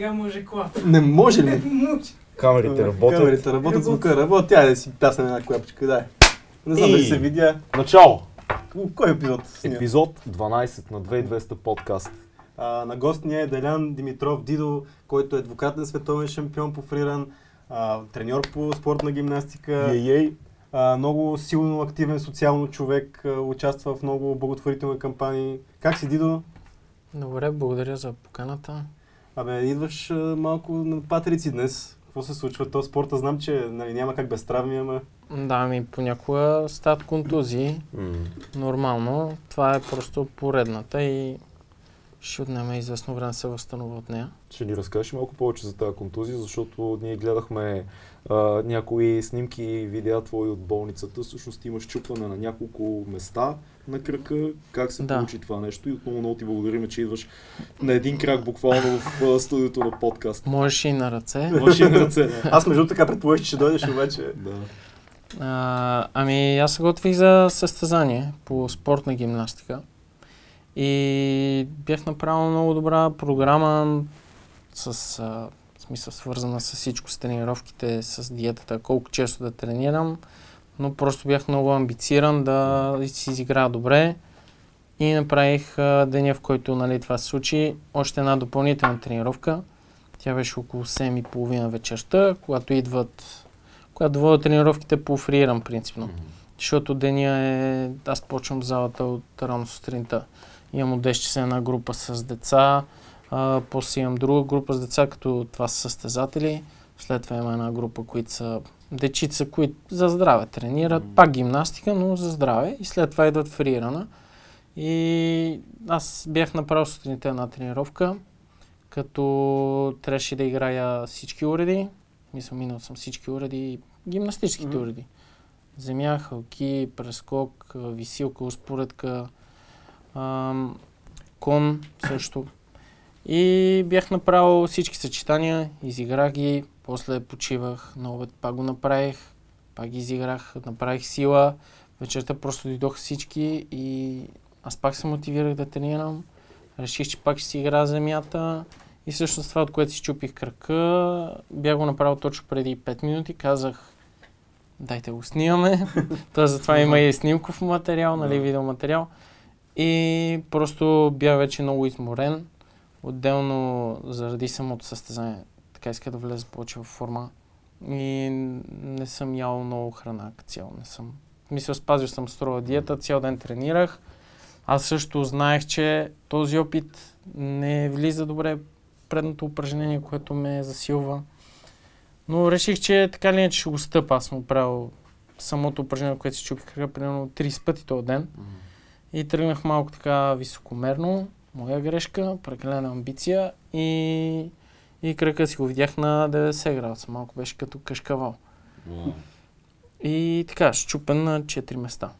сега може клап. Не може ли? Може. Камерите работят. Камерите работят, звука работи. Тя да си пясне една клапчика, дай. Не знам дали се видя. Начало! Кой епизод? Епизод 12 на 2200 подкаст. А, на гост ни е Делян Димитров Дидо, който е двукратен световен шампион по фриран, а, треньор по спортна гимнастика, Ей-ей! а, много силно активен социално човек, а, участва в много благотворителни кампании. Как си, Дидо? Добре, благодаря за поканата. Абе, идваш а, малко на патерици днес. Какво се случва? То спорта знам, че нали, няма как без травми, ама... Да, ми понякога стават контузии. Нормално. Това е просто поредната и ще отнеме известно време да се възстановя от нея. Ще ни разкажеш малко повече за тази контузия, защото ние гледахме а, някои снимки и видеа твои от болницата. Всъщност имаш чупване на няколко места на кръка. Как се Да. получи това нещо? И отново много ти благодарим, че идваш на един крак буквално в студиото на подкаст. Можеш и на ръце. Маши на ръце. Да. Аз между така предположих, че ще дойдеш, обаче... да. А, ами аз се готвих за състезание по спортна гимнастика и бях направил много добра програма с а, смисъл свързана с всичко, с тренировките, с диетата, колко често да тренирам, но просто бях много амбициран да си изиграя добре и направих а, деня, в който нали, това се случи, още една допълнителна тренировка. Тя беше около 7.30 вечерта, когато идват когато водя тренировките по фриирам принципно. Защото деня е... Аз почвам залата от рано сутринта. Имам от 10 часа една група с деца, а, после имам друга група с деца, като това са състезатели. След това има една група, които са дечица, които за здраве тренират. Мгм. Пак гимнастика, но за здраве. И след това идват фриирана. И аз бях направил сутринта една тренировка, като трябваше да играя всички уреди. Мисля, минал съм всички уреди, гимнастическите Мгм. уреди. Земя, хълки, прескок, висилка, успоредка, ам, кон също. И бях направил всички съчетания, изиграх ги, после почивах, на обед пак го направих, пак изиграх, направих сила, вечерта просто дойдоха всички и аз пак се мотивирах да тренирам. Реших, че пак ще си игра земята и всъщност това, от което си чупих кръка, бях го направил точно преди 5 минути, казах дайте го снимаме. Тоест затова има и снимков материал, нали, Да. видеоматериал. И просто бях вече много изморен. Отделно заради самото състезание, така иска да влезе повече в форма. И не съм ял много храна като цяло. Не съм. Мисля, спазил съм строга диета, цял ден тренирах. Аз също знаех, че този опит не влиза добре предното упражнение, което ме засилва. Но реших, че така ли иначе ще го стъпа. Аз съм правил самото упражнение, което си чупих кръга, примерно 30 пъти този ден. И тръгнах малко така високомерно, моя грешка, прекалена амбиция и, и кръка си го видях на 90 градуса, малко беше като кашкавал. И така, щупен на 4 места.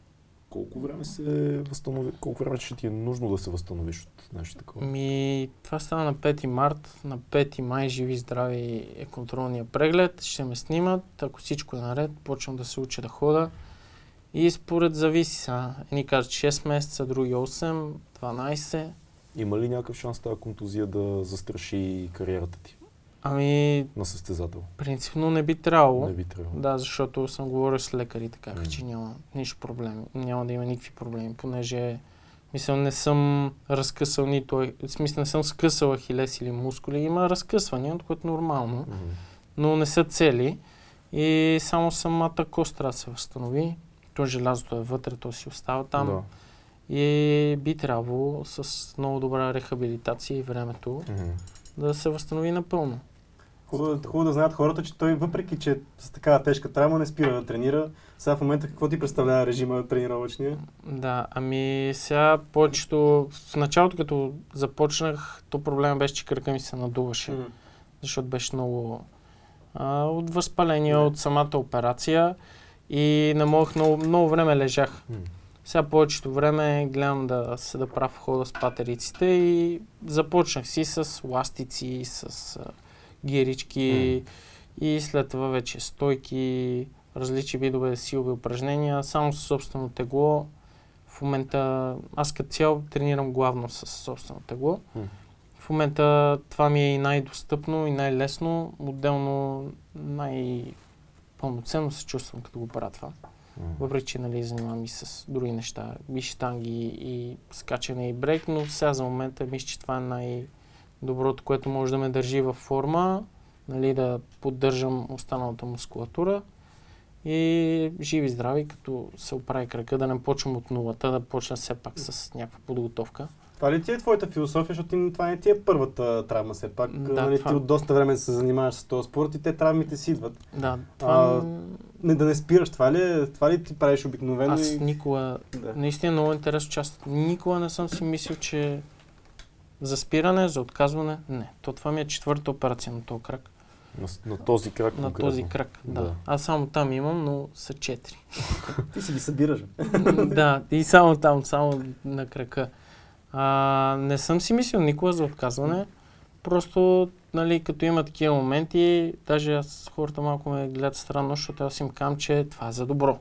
Колко време се възстанови, колко време ще ти е нужно да се възстановиш от нещо такова? Ми, това стана на 5 март, на 5 май живи здрави е контролния преглед, ще ме снимат, ако всичко е наред, почвам да се уча да хода. И според зависи са. Едни казват 6 месеца, други 8, 12. Има ли някакъв шанс тази контузия да застраши кариерата ти Ами, на състезател? принципно не би трябвало. Не би трябвало. Да, защото съм говорил с лекарите, казаха, Мгм. че няма нищо проблем. Няма да има никакви проблеми, понеже мисля, не съм разкъсал нито, в смисъл не съм скъсал ахилес или мускули, има разкъсвания, което е нормално, Мгм. но не са цели и само самата кост трябва да се възстанови. То желязото е вътре, то си остава там Да. И би трябвало с много добра рехабилитация и времето Мгм. да се възстанови напълно. Хубаво, хубаво да знаят хората, че той въпреки, че с такава тежка травма не спира да тренира. Сега в момента какво ти представлява режима тренировъчния? Да, ами сега повечето, в началото като започнах, то проблема беше, че кръка ми се надуваше, защото беше много а, от възпаление, Да. от самата операция и не мога много, много време лежах. М. Сега повечето време гледам да се да правя в хода с патериците и започнах си с ластици, с а, гирички и след това вече стойки, различни видове силови упражнения, само с собствено тегло. В момента аз като цяло тренирам главно с собствено тегло. В в момента това ми е и най-достъпно и най-лесно. Отделно най-пълноценно се чувствам като го правя това. Въпреки, че нали, занимавам и с други неща, и штанги, и скачане и брейк, но сега за момента мисля, че това е най-доброто, което може да ме държи във форма, нали, да поддържам останалата мускулатура и живи здрави, като се оправи крака, да не почвам от нулата, да почна все пак с някаква подготовка. Това ли ти е твоята философия, защото това не ти е първата травма все пак. Да, нали, това- Ти от доста време се занимаваш с този спорт и те травмите си идват. Да, това... Не да не спираш, това ли, е- това ли ти правиш обикновено? аз и... никога... Да. Наистина много интересно част. Никога не съм си мислил, че за спиране, за отказване, не. То това ми е четвърта операция на този крак. На, на този крак На конкретно. този крак, да. Да. Аз само там имам, но са четири. Ти си ги събираш. да, и само там, само на крака. А, не съм си мислил никога за отказване. Просто, нали, като има такива моменти, даже аз хората малко ме гледат странно, защото аз им казвам, че това е за добро.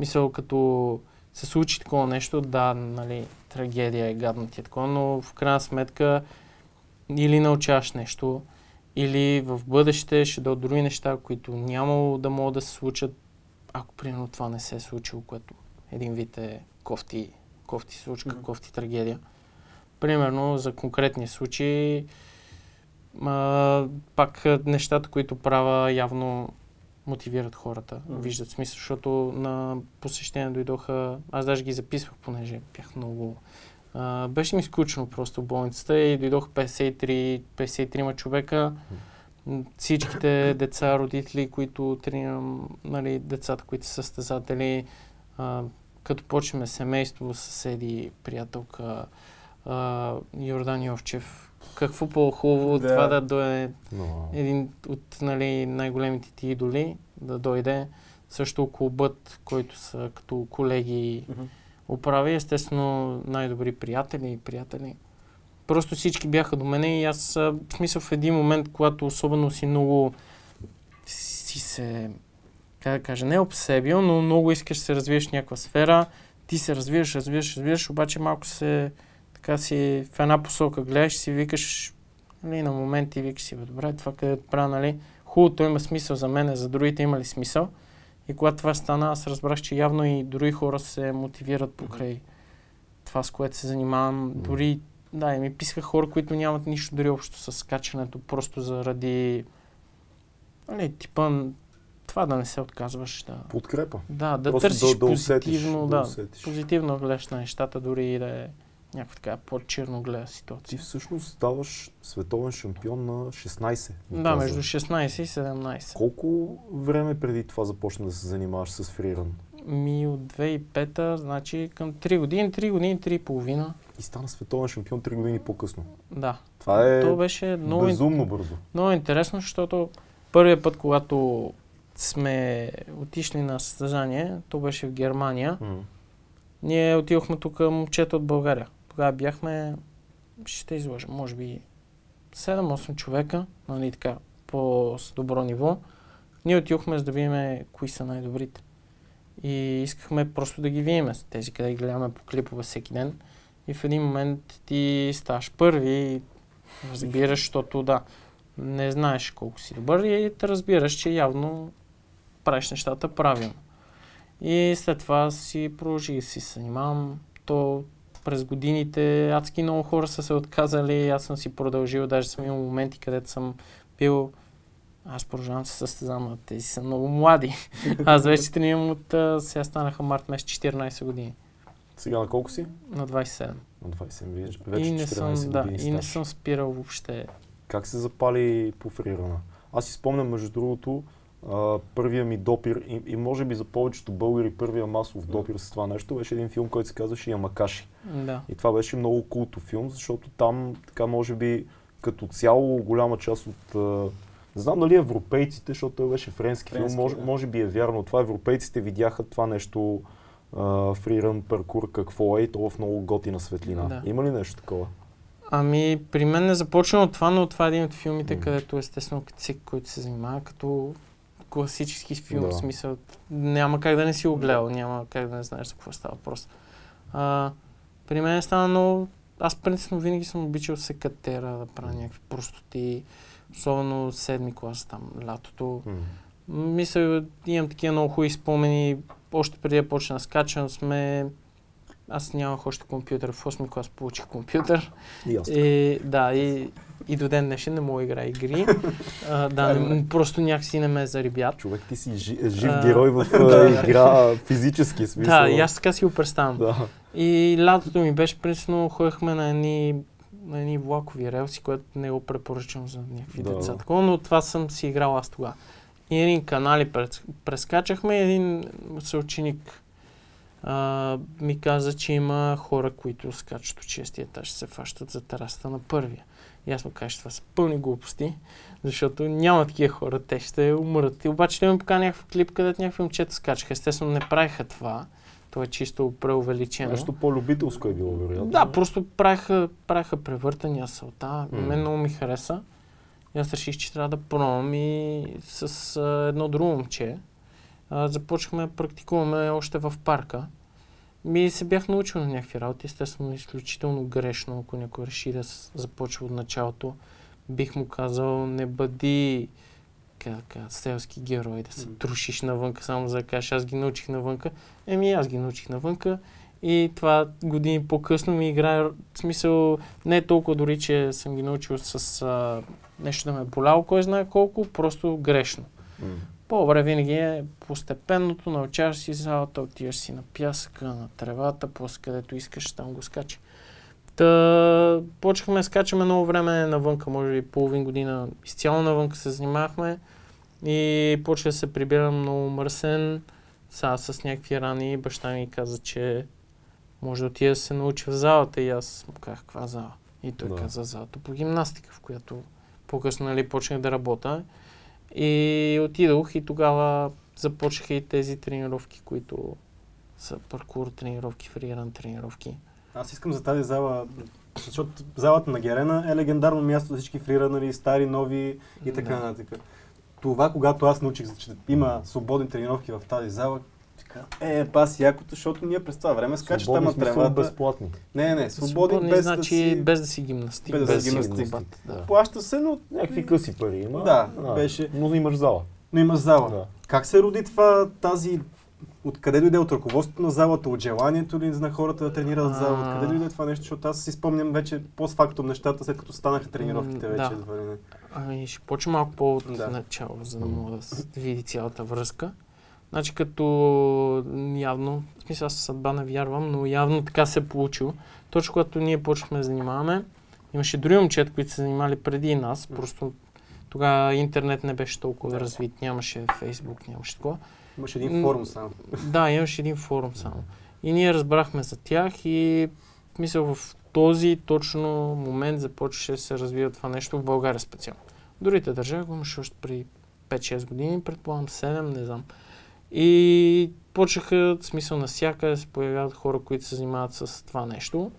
Мисля, като се случи такова нещо, да, нали, трагедия е гадно ти е такова, но в крайна сметка или научаваш нещо, или в бъдеще ще дойдат други неща, които нямало да могат да се случат, ако примерно това не се е случило, което един вид е кофти, кофти случка, Мгм. кофти трагедия. Примерно за конкретния случай, а, пак нещата, които правя, явно мотивират хората, Мгм. виждат смисъл, защото на посещение дойдоха, аз даже ги записвах, понеже бях много... А, беше ми скучно просто в болницата и дойдоха 53, 53 човека, всичките деца, родители, които тренирам, нали, децата, които са състезатели, а, като почнем семейство, съседи, приятелка, а, Йордан Йовчев. Какво по-хубаво от Да. това да дойде Но, един от нали, най-големите ти идоли да дойде. Също клубът, който са като колеги Мгм. оправи, естествено най-добри приятели и приятели. Просто всички бяха до мене и аз, в смисъл в един момент, когато особено си много си се, как да кажа, не обсебил, но много искаш да се развиеш в някаква сфера, ти се развиваш, развиваш, развиваш, обаче малко се така си в една посока гледаш си викаш, нали, на моменти викаш си, бе, добре, това къде правя, нали, хубавото има смисъл за мен, за другите има ли смисъл? И когато това стана, аз разбрах, че явно и други хора се мотивират покрай това, с което се занимавам. Дори, да, и ми писаха хора, които нямат нищо дори общо с скачането, просто заради, нали, типа, това да не се отказваш, да. подкрепа. Да, да Просто търсиш да, да позитивно, да да, усетиш. позитивно гледаш на нещата, дори и да е някаква така по-черно гледа Ти ситуация. всъщност ставаш световен шампион на 16. ми Да, каза. между 16 и 17. Колко време преди това започна да се занимаваш с фриран? Ми от 2005, значи към 3 години, 3 години, 3 и половина. И стана световен шампион 3 години по-късно. Да. Това е То беше много, безумно бързо. много интересно, защото първият път, когато сме отишли на състезание, то беше в Германия, М. ние отидохме тук момчета от България. Тогава бяхме, ще изложа, може би 7-8 човека, нали така, по-добро ниво. Ние отидохме за да видим кои са най-добрите. И искахме просто да ги видим, тези къде ги гледаме по клипове всеки ден. И в един момент ти ставаш първи и разбираш, защото да, не знаеш колко си добър и те разбираш, че явно правиш нещата правилно. И след това си продължих да си се занимавам. То през годините адски много хора са се отказали, аз съм си продължил, даже съм имал моменти, където съм бил аз продължавам се състезавам, а тези са много млади. Аз вече тренирам от, а, сега станаха март месец 14 години, Сега на колко си? на 27. На 20 вече, вече и не 14 съм, да, години и не стаж. съм спирал въобще. Как се запали по фрирана? Аз си спомням, между другото, първия ми допир и, и може би за повечето българи първия масов допир с това нещо беше един филм, който се казваше Ямакаши. Да. И това беше много култов филм, защото там така може би като цяло голяма част от... Не знам дали европейците, защото той беше френски, Френски, филм, може, да. може би е вярно. Това европейците видяха това нещо фриран паркур какво е и то в много готина светлина. Да. Има ли нещо такова? Ами, при мен не започна от това, но това е един от филмите, М. където естествено всеки, който се занимава като класически филм, Да. в смисъл, няма как да не си го гледал, няма как да не знаеш за какво става въпрос. А, при мен стана много аз принципно винаги съм обичал се катера, да правя някакви простоти, особено седми клас там, лятото. Мисля, имам такива много хубави спомени. Още преди да почна да скачам сме... Аз нямах още компютър. В 8 клас получих компютър. И. И, да, и, и до ден днешен не мога да играя игри. а, да, не, просто някакси не ме е зарибят. Човек, ти си жи- жив герой в игра, физически смисъл. Да, и аз така си го представям. Да. И лятото ми беше, принципно, ходехме на едни, на едни влакови релси, което не го препоръчвам за някакви Да. деца. Такова, но това съм си играл аз тогава. И един канали прес, прескачахме, един съученик а, ми каза, че има хора, които скачат от шестия етаж, се фащат за терасата на първия. И аз му кажа, това са пълни глупости, защото няма такива хора, те ще умрат. И обаче той ми покана някакъв клип, където някакви момчета скачаха. Естествено не правиха това. То е чисто преувеличено. Нещо по-любителско е било, вероятно. Да, просто правиха, правиха превъртания салта. Mm. Мен много ми хареса. И аз реших, че трябва да пробвам и с а, едно друго момче. А, започнахме да практикуваме още в парка. Ми се бях научил на някакви работи, естествено изключително грешно, ако някой реши да започва от началото. Бих му казал, не бъди как селски герой, да се трушиш навънка, само за да кажеш, аз ги научих навънка. Еми, аз ги научих навънка. И това години по-късно ми играе, в смисъл, не е толкова дори, че съм ги научил с а, нещо да ме е боляло, кой знае колко, просто грешно. М. По-добре винаги е постепенното, научаваш си залата, отиваш си на пясъка, на тревата, после където искаш, там го скача. Та, почнахме да скачаме много време навънка, може би половин година изцяло навънка се занимахме и почва да се прибирам много мърсен, сега с някакви рани. Баща ми каза, че може да отида да се научи в залата и аз му казах, каква зала? И той Да. каза залата по гимнастика, в която по-късно нали, почнах да работя. И отидох и тогава започнаха и тези тренировки, които са паркур тренировки, фриран тренировки. Аз искам за тази зала, защото залата на Герена е легендарно място за всички фриранери, стари, нови и така Да. нататък. Това, когато аз научих, че има свободни тренировки в тази зала, така, е, пас якото, защото ние през това време скачат на смисъл тревата. безплатни. Не, не, свободни, Свободни без значи да си... без да си гимнастик, без без, да да си гимнастик. Да. Плаща се, но, Някакви къси пари има. Да, беше- Но имаш зала. но има зала. Да. Как се роди това, тази... Откъде дойде от ръководството на залата, от желанието ли на хората да тренират в зала? Откъде дойде това нещо? Защото аз си спомням вече постфактум нещата, след като станаха тренировките вече. да. Ами ще почна малко по-от Да. начало, за да мога да види цялата връзка. Значи като явно, смисъл аз съдба не вярвам, но явно така се е получило. Точно когато ние почнахме да занимаваме, имаше други момчета, които се занимали преди нас, просто тогава интернет не беше толкова Да. развит, нямаше Фейсбук, нямаше такова. Имаше един форум само. Да, имаше един форум само. И ние разбрахме за тях и мисля в този точно момент започваше да се развива това нещо в България специално. Другите държави го имаше още при 5-6 години, предполагам 7, не знам. И почнаха, в смисъл навсякъде да се появяват хора, които се занимават с това нещо.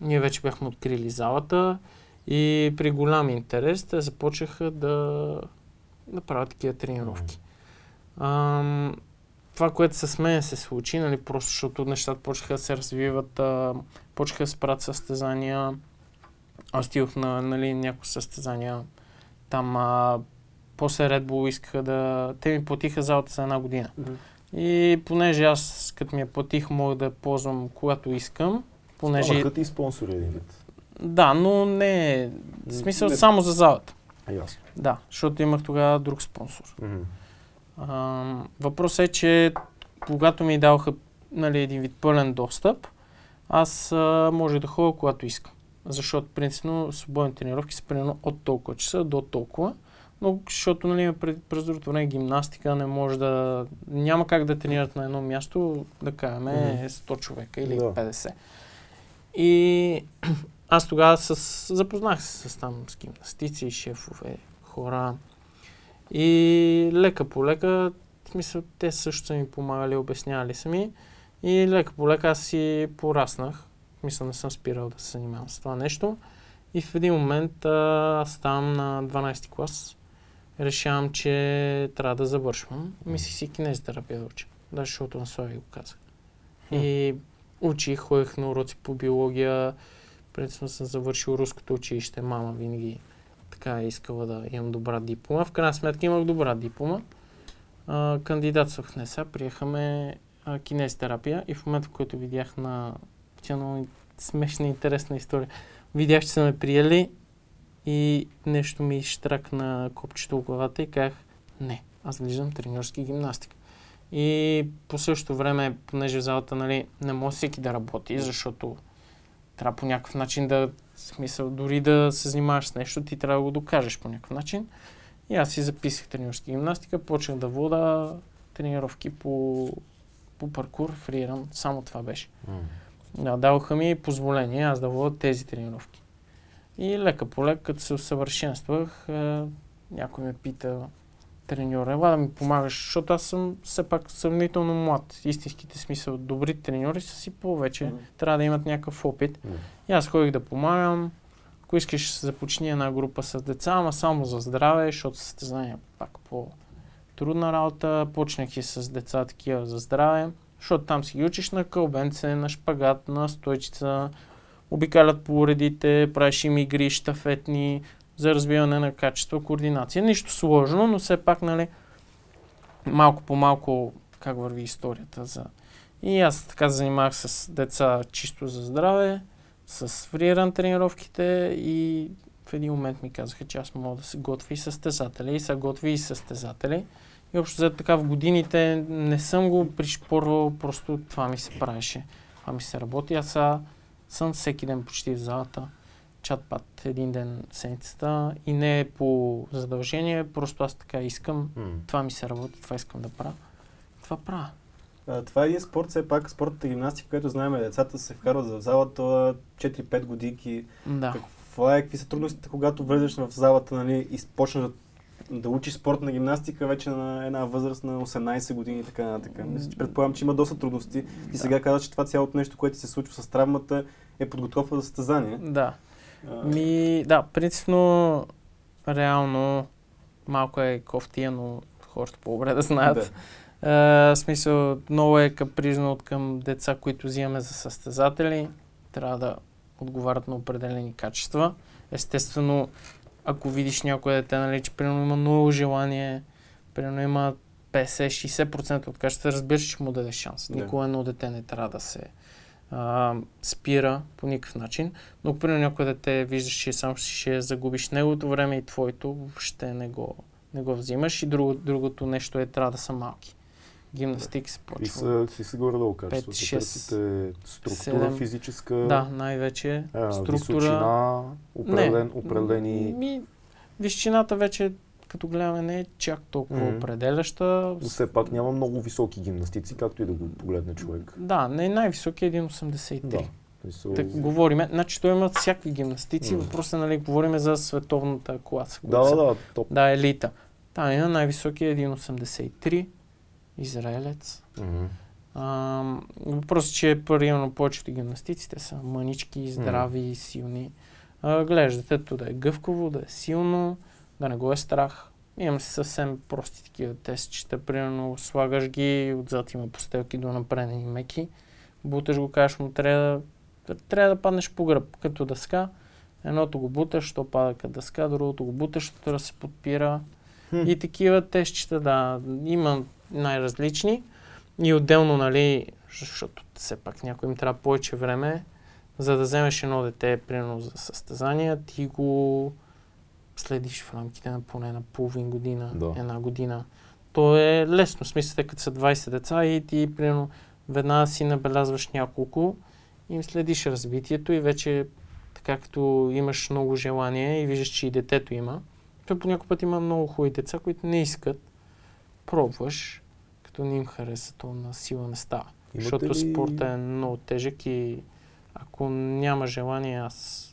Ние вече бяхме открили залата и при голям интерес те започнаха да, да правят такива тренировки. Ам, това, което с мен се случи, нали, просто защото нещата почнаха да се развиват, а, почнаха да се правят състезания. Аз стигах на нали, някои състезания. Там а, после Red Bull искаха да... Те ми платиха залата за една година. И понеже аз, като ми я платих, мога да ползвам когато искам. Понеже... Станаха ти спонсори един вид. Да, но не... В смисъл Не. само за залата. Ясно. Да, защото имах тогава друг спонсор. А, въпросът е, че когато ми даваха нали, един вид пълен достъп, аз а, може да ходя когато искам. Защото принципно свободни тренировки са примерно от толкова часа до толкова. Но защото нали, през, другото време гимнастика не може да... Няма как да тренират на едно място, да кажем, Мгм. 100 човека или Да. 50. И аз тогава с, запознах се с там с гимнастици, шефове, хора. И лека по лека, в смисъл, те също са ми помагали, обяснявали са ми. И лека по лека аз си пораснах. Мисля, не съм спирал да се занимавам с това нещо. И в един момент а, аз ставам на 12 клас. Решавам, че трябва да завършвам. Мислих си кинезитерапия да уча. Да, защото на Слави го казах. И учих, ходех на уроци по биология. Принципно съм завършил руското училище, мама винаги така е искала да имам добра диплома. В крайна сметка имах добра диплома. А, кандидатствах в НЕСА, приехаме а, кинезтерапия и в момента, в който видях на... Тя много смешна и интересна история. Видях, че са ме приели и нещо ми штракна копчето в главата и казах, не, аз влизам тренерски гимнастика. И по същото време, понеже в залата нали, не може всеки да работи, защото трябва по някакъв начин да, смисъл, дори да се занимаваш с нещо, ти трябва да го докажеш по някакъв начин. И аз си записах тренерска гимнастика, почнах да вода тренировки по, по паркур, фриран, само това беше. Да, даваха ми позволение аз да вода тези тренировки. И лека по лека, като се усъвършенствах, е, някой ме пита, треньор, ела да ми помагаш, защото аз съм все пак сравнително млад. Истинските смисъл, добри треньори са си повече, mm. трябва да имат някакъв опит. Mm. И аз ходих да помагам. Ако искаш, се започни една група с деца, ама само за здраве, защото състезание пак по трудна работа. Почнах и с деца такива за здраве, защото там си ги учиш на кълбенце, на шпагат, на стойчица, обикалят по уредите, правиш им игри, штафетни, за развиване на качество, координация. Нищо сложно, но все пак, нали, малко по малко как върви историята. За... И аз така занимавах с деца чисто за здраве, с фриран тренировките и в един момент ми казаха, че аз мога да се готви и състезатели и са готви и състезатели. И общо за така в годините не съм го пришпорвал, просто това ми се правеше. Това ми се работи. Аз съм всеки ден почти в залата чат-пат един ден седмицата и не е по задължение, просто аз така искам, mm. това ми се работи, това искам да правя. Това правя. А, това е един спорт, все пак спортната гимнастика, което знаем, децата се вкарват в залата 4-5 годики. Да. Какво е, какви са трудностите, когато влезеш в залата нали, и почнеш да, да учиш спортна гимнастика вече на една възраст на 18 години и така нататък. Мисля, че предполагам, че има доста трудности. И да. сега каза, че това цялото нещо, което се случва с травмата, е подготовка за състезание. Да. Ми, да, принципно, реално, малко е кофтия, но хората по-добре да знаят. Да. Uh, смисъл, много е капризно от към деца, които взимаме за състезатели. Трябва да отговарят на определени качества. Естествено, ако видиш някое дете, нали, че примерно има много желание, примерно има 50-60% от качества, разбираш, че му даде шанс. Да. Никога едно дете не трябва да се а, спира по никакъв начин. Но примерно някой дете виждаш, че само ще загубиш неговото време и твоето, въобще не го, не го взимаш. И друго, другото нещо е, трябва да са малки. Гимнастики се почва. И са, си се горе-долу. Търсите структура 7, физическа. Да, най-вече а, структура. Височина, определен, не, определени... Ми, височината вече като гледаме, не е чак толкова mm-hmm. определяща. Но все пак няма много високи гимнастици, както и да го погледне човек. Да, не най-високи е 1,83. Да. So... Так, говорим, значи той има всякакви гимнастици, mm. въпросът е, нали, говорим за световната класа. Да, да, да, топ. Да, елита. Там има най-високи е 1,83, израелец. Mm-hmm. А, въпросът е, че примерно повечето гимнастиците са мънички, здрави, mm. силни. А, гледаш детето да е гъвково, да е силно, да не го е страх. Имам си съвсем прости такива тестчета. Примерно слагаш ги, отзад има постелки до напредени меки. Буташ го, кажеш му, трябва да, трябва да паднеш по гръб, като дъска. Едното го буташ, то пада като дъска, другото го буташ, да се подпира. Хм. И такива тестчета, да, има най-различни. И отделно, нали, защото все пак някой им трябва повече време, за да вземеш едно дете, примерно за състезания, ти го следиш в рамките на поне на половин година, да. една година. То е лесно. Смисъл, като са 20 деца и ти, примерно, веднага си набелязваш няколко и следиш развитието и вече така като имаш много желание и виждаш, че и детето има. То по някой път има много хубави деца, които не искат. Пробваш, като не им хареса, то на сила не става. Имате Защото ли... спорта е много тежък и ако няма желание, аз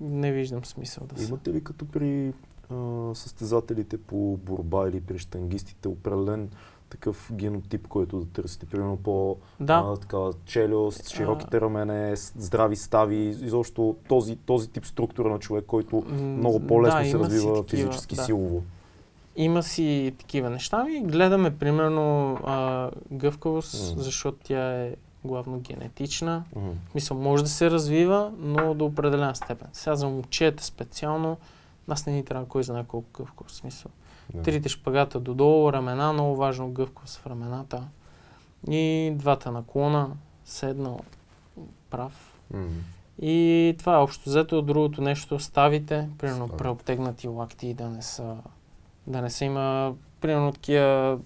не виждам смисъл да се. Имате ли като при а, състезателите по борба или при штангистите определен такъв генотип, който да търсите? Примерно по да. а, такава челюст, широките рамене, здрави стави, изобщо този, този тип структура на човек, който много по-лесно да, се развива такива, физически да. силово. Има си такива неща и гледаме примерно а, гъвкавост, mm. защото тя е главно генетична. Мгм. В смисъл, може да се развива, но до определена степен. Сега за момчета специално, нас не ни трябва кой знае колко гъвко. В смисъл, Да. трите шпагата додолу, рамена, много важно гъвкавост в рамената. И двата наклона, седнал прав. Мгм. И това е общо взето. Другото нещо, ставите, примерно Стави. преобтегнати лакти, да не са, да не са има, примерно такива,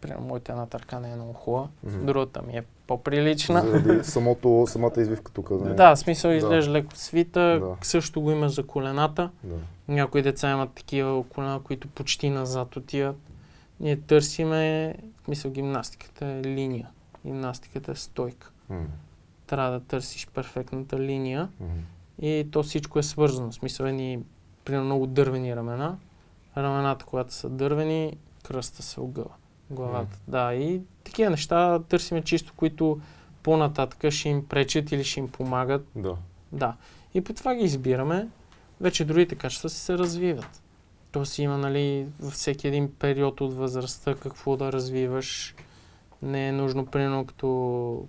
примерно моята една търка не е много хубава, Мгм. другата ми е по-прилична. Заради самото, самата извивка тук. Не? Да, в смисъл Да. изглежда леко свита, Да. също го има за колената. Да. Някои деца имат такива колена, които почти назад отиват. Ние търсиме, в смисъл гимнастиката е линия, гимнастиката е стойка. Мгм. Трябва да търсиш перфектната линия Мгм. и то всичко е свързано. В смисъл едни, примерно много дървени ramена. Рамената, когато са дървени, кръста се огъва. Главата. Да, и такива неща търсиме чисто, които по-нататък ще им пречат или ще им помагат Да. да. И по това ги избираме. Вече другите качества се развиват. То си има, нали, във всеки един период от възрастта какво да развиваш. Не е нужно, примерно, като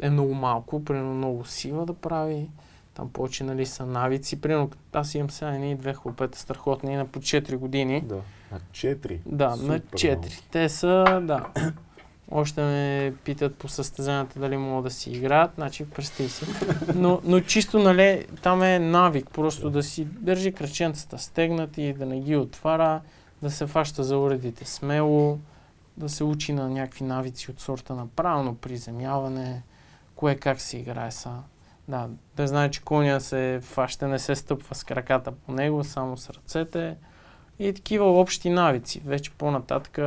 е много малко, примерно много сила да прави. Там повече, нали, са навици. Примерно, аз имам сега едни две хлопета страхотни на по 4 години. Да. На 4. Да, Супер на 4. Те са, да. Още ме питат по състезанията дали могат да си играят, значи представи си. Но, но чисто, нали, там е навик, просто да си държи кръченцата стегнати, да не ги отваря, да се фаща за уредите смело, да се учи на някакви навици от сорта на правилно приземяване, кое как се играе са. Да, да знае, че коня се фаща, не се стъпва с краката по него, само с ръцете и такива общи навици. Вече по-нататък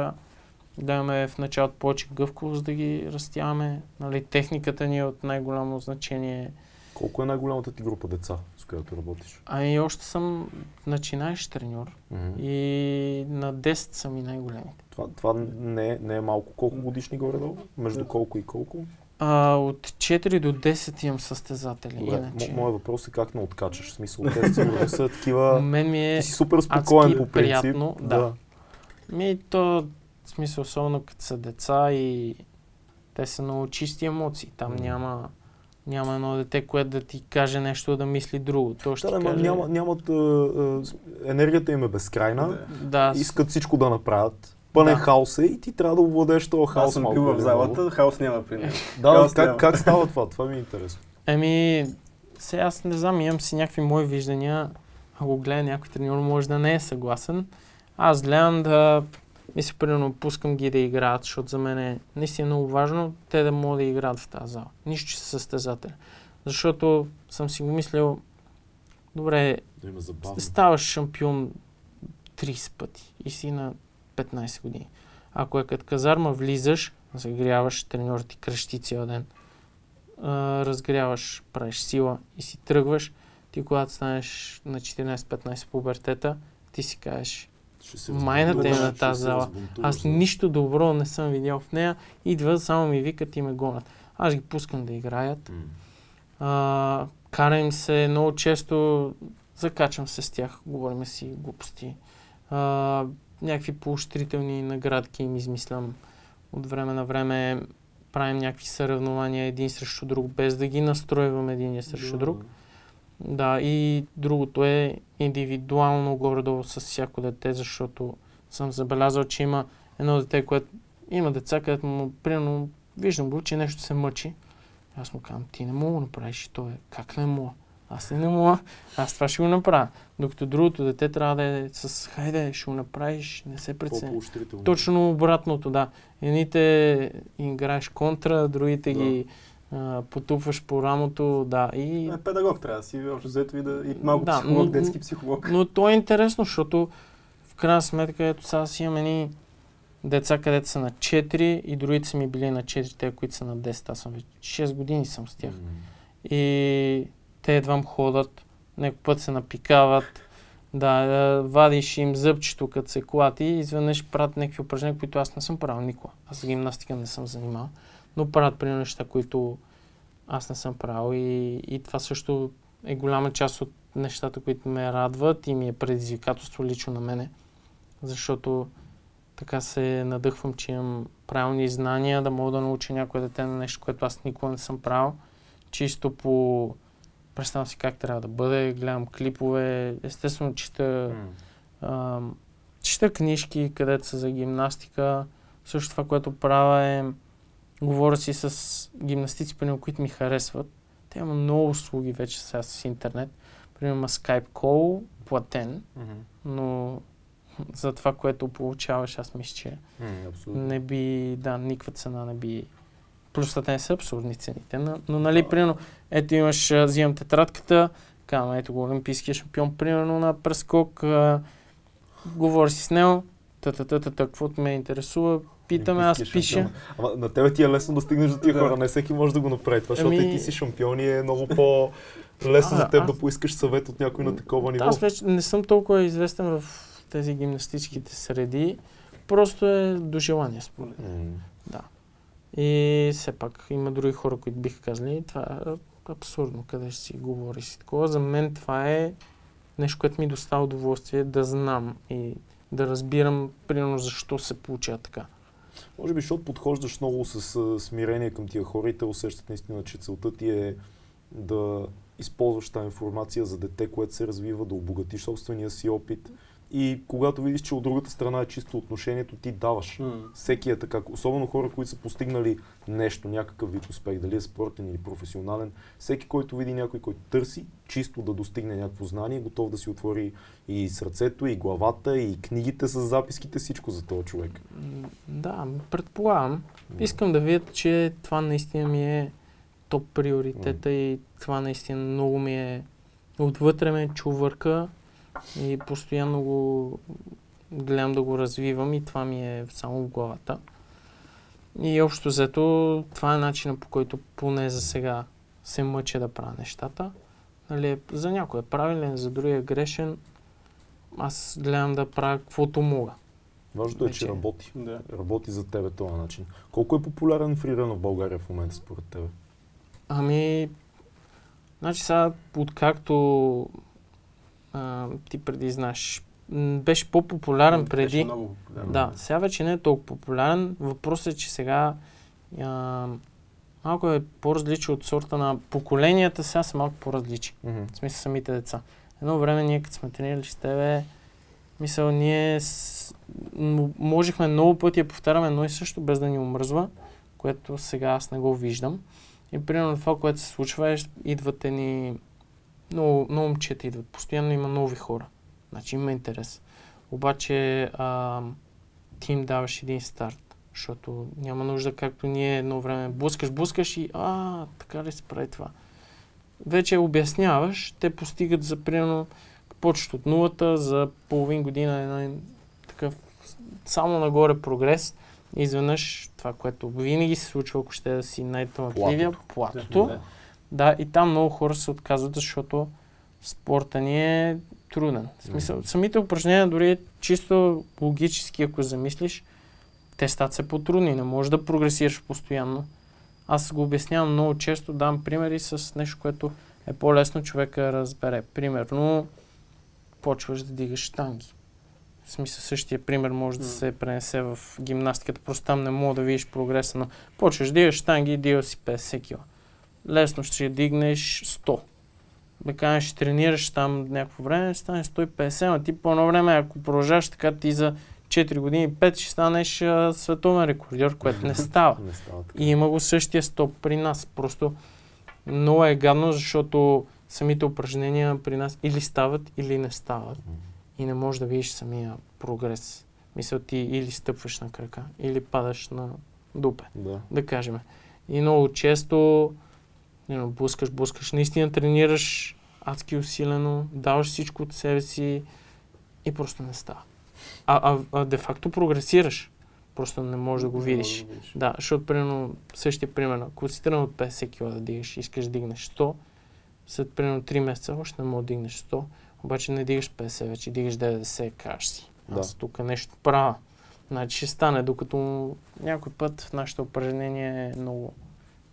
да имаме в началото повече гъвкавост да ги растяваме. Нали, техниката ни е от най-голямо значение. Колко е най-голямата ти група деца, с която работиш? Ами още съм начинаещ треньор Мгм. и на 10 са ми най-големите. Това, това не, е, не е малко. Колко годишни горе-долу? Между колко и колко? А, от 4 до 10 имам състезатели. Добре, Иначе. мо- моят въпрос е как не откачаш. В смисъл, те сигурно са такива... Мен ми е Ти си супер спокоен по принцип. приятно, да. Ми то, в смисъл, особено като са деца и те са много чисти емоции. Там М. няма, няма едно дете, което да ти каже нещо, да мисли друго. То ще Да, ти да, каже... няма, нямат... Енергията им е безкрайна. Да. Да, Искат всичко да направят. Пълен Да. хаос е и ти трябва да овладееш този хаос Аз съм бил в залата, хаос няма при него. Да, как, няма. как става това? Това ми е интересно. Еми, сега аз не знам, имам си някакви мои виждания. Ако гледа някой треньор, може да не е съгласен. Аз гледам да, мисля, примерно, пускам ги да играят, защото за мен е наистина много важно те да могат да играят в тази зала. Нищо, че са състезатели. Защото съм си го мислил, добре, Да ставаш шампион 30 пъти и си на 15 години. Ако е като казарма, влизаш, загряваш, треньор ти крещи цял ден, а, разгряваш, правиш сила и си тръгваш, ти когато станеш на 14-15 пубертета, ти си кажеш, майната е на тази зала. аз нищо добро не съм видял в нея, идва, само ми викат и ме гонят. Аз ги пускам да играят, М. а, карам се много често, закачам се с тях, говорим си глупости. А, някакви поощрителни наградки им измислям. От време на време правим някакви съревнования един срещу друг, без да ги настройвам един срещу друг. Да, и другото е индивидуално горе-долу с всяко дете, защото съм забелязал, че има едно дете, което има деца, където му, примерно, виждам го, че нещо се мъчи. Аз му казвам, ти не мога да направиш. И той е, как не мога? Аз не, не мога. Аз това ще го направя. Докато другото дете трябва да е с, хайде, ще го направиш, не се. По-поощрително. Точно обратното, да. Едните играеш контра, другите Да. ги а, потупваш по рамото, да. И Е, Педагог трябва да си, общо взето и, да, и малко Да, психолог, но- детски психолог. Но то е интересно, защото в крайна сметка, ето сега си имам едни деца, където са на 4 и другите са ми били на 4, те, които са на 10. Аз съм вече 6 години съм с тях. М. И те едвам ходят, някой път се напикават, да, вадиш им зъбчето, като се клати изведнъж правят някакви упражнения, които аз не съм правил никога. Аз с гимнастика не съм занимавал, но правят примерно неща, които аз не съм правил и, и това също е голяма част от нещата, които ме радват и ми е предизвикателство лично на мене, защото така се надъхвам, че имам правилни знания, да мога да науча някое дете на нещо, което аз никога не съм правил. Чисто по... Представям си как трябва да бъде, гледам клипове, естествено чета, а, чета книжки, където са за гимнастика. Също това, което правя е, говоря си с гимнастици, примерно, които ми харесват. Те има много услуги вече сега с интернет. Примерно има Skype Call, платен, но за това, което получаваш, аз мисля, че Абсолютно. не би, да, никаква цена не би. Плюс те не са абсурдни цените, но, но нали, примерно, ето имаш, взимам тетрадката, казвам, ето го олимпийския шампион, примерно на прескок, а, говори си с него, та та та та та каквото ме интересува, питаме, аз Олимпийския пиша. шампион. Ама на тебе ти е лесно да стигнеш до тия Да. хора, не всеки може да го направи това, защото Ами- ти си шампион и е много по-лесно А, за теб аз- да поискаш съвет от някой на такова ниво. Аз вече не съм толкова известен в тези гимнастическите среди, просто е до желание според мен. М. И все пак има други хора, които биха казали, това е абсурдно, къде ще си говориш и такова. За мен това е нещо, което ми доставя удоволствие да знам и да разбирам, примерно, защо се получава така. Може би, защото подхождаш много с а, смирение към тия хора и те усещат наистина, че целта ти е да използваш тази информация за дете, което се развива, да обогатиш собствения си опит. И когато видиш, че от другата страна е чисто отношението, ти даваш. Всеки е така, особено хора, които са постигнали нещо, някакъв вид успех, дали е спортен или професионален. Всеки, който види някой, който търси чисто да достигне някакво знание, готов да си отвори и сърцето, и главата, и книгите с записките, всичко за този човек. Да, предполагам. Искам да видя, че това наистина ми е топ приоритета и това наистина много ми е отвътре ме чувърка и постоянно го гледам да го развивам и това ми е само в главата. И общо взето, това е начинът по който поне за сега се мъча да правя нещата. Нали, за някой е правилен, за другия е грешен. Аз гледам да правя каквото мога. Важното е, че Вече. работи. Да. Работи за тебе този начин. Колко е популярен фриран в България в момента според тебе? Ами, значи сега, откакто а, ти преди знаеш, беше по-популярен преди. Беше много популярен. Да, сега вече не е толкова популярен. Въпросът е, че сега а, малко е по-различен от сорта на поколенията, сега са малко по-различни. В смисъл самите деца. Едно време ние като сме тренирали с тебе, мисъл, ние с... можехме много пъти да повтаряме едно и също, без да ни омръзва, което сега аз не го виждам. И примерно това, което се случва е, идват ни много, много момчета идват, постоянно има нови хора. Значи има интерес. Обаче а, ти им даваш един старт, защото няма нужда, както ние едно време блъскаш, блъскаш и а, така ли се прави това вече обясняваш, те постигат за примерно, почват от нулата, за половин година един такъв само нагоре прогрес. Изведнъж това, което винаги се случва, ако ще да си най-талантливия, платото. Да. Да, и там много хора се отказват, защото спорта ни е труден. В смисъл, самите упражнения, дори чисто логически, ако замислиш, те стават се по-трудни. Не можеш да прогресираш постоянно. Аз го обяснявам много често, дам примери с нещо, което е по-лесно човека да разбере. Примерно, почваш да дигаш штанги. В смисъл, същия пример може да се пренесе в гимнастиката, просто там не мога да видиш прогреса, но почваш да дигаш штанги и дигаш си 50 кг. Лесно ще дигнеш 100. Бе кажеш, ще тренираш там някакво време, ще стане 150, но ти по едно време, ако продължаваш така, ти за 4 години, 5 ще станеш а, световен рекордьор, което не става. Не става така. И има го същия стоп при нас. Просто много е гадно, защото самите упражнения при нас или стават, или не стават. И не можеш да видиш самия прогрес. Мисля, ти или стъпваш на крака, или падаш на дупе, Да. да кажем. И много често блъскаш, блъскаш, наистина тренираш адски усилено, даваш всичко от себе си и просто не става. А, а, а де-факто прогресираш. Просто не можеш да го видиш. Да, защото примерно същия пример, ако си тръгнал от 50 кг да дигаш искаш да дигнеш 100, след примерно 3 месеца още не можеш да дигнеш 100, обаче не дигаш 50 вече, дигаш 90, кажеш си. Аз тук нещо правя. Значи ще стане, докато някой път в нашето упражнение е много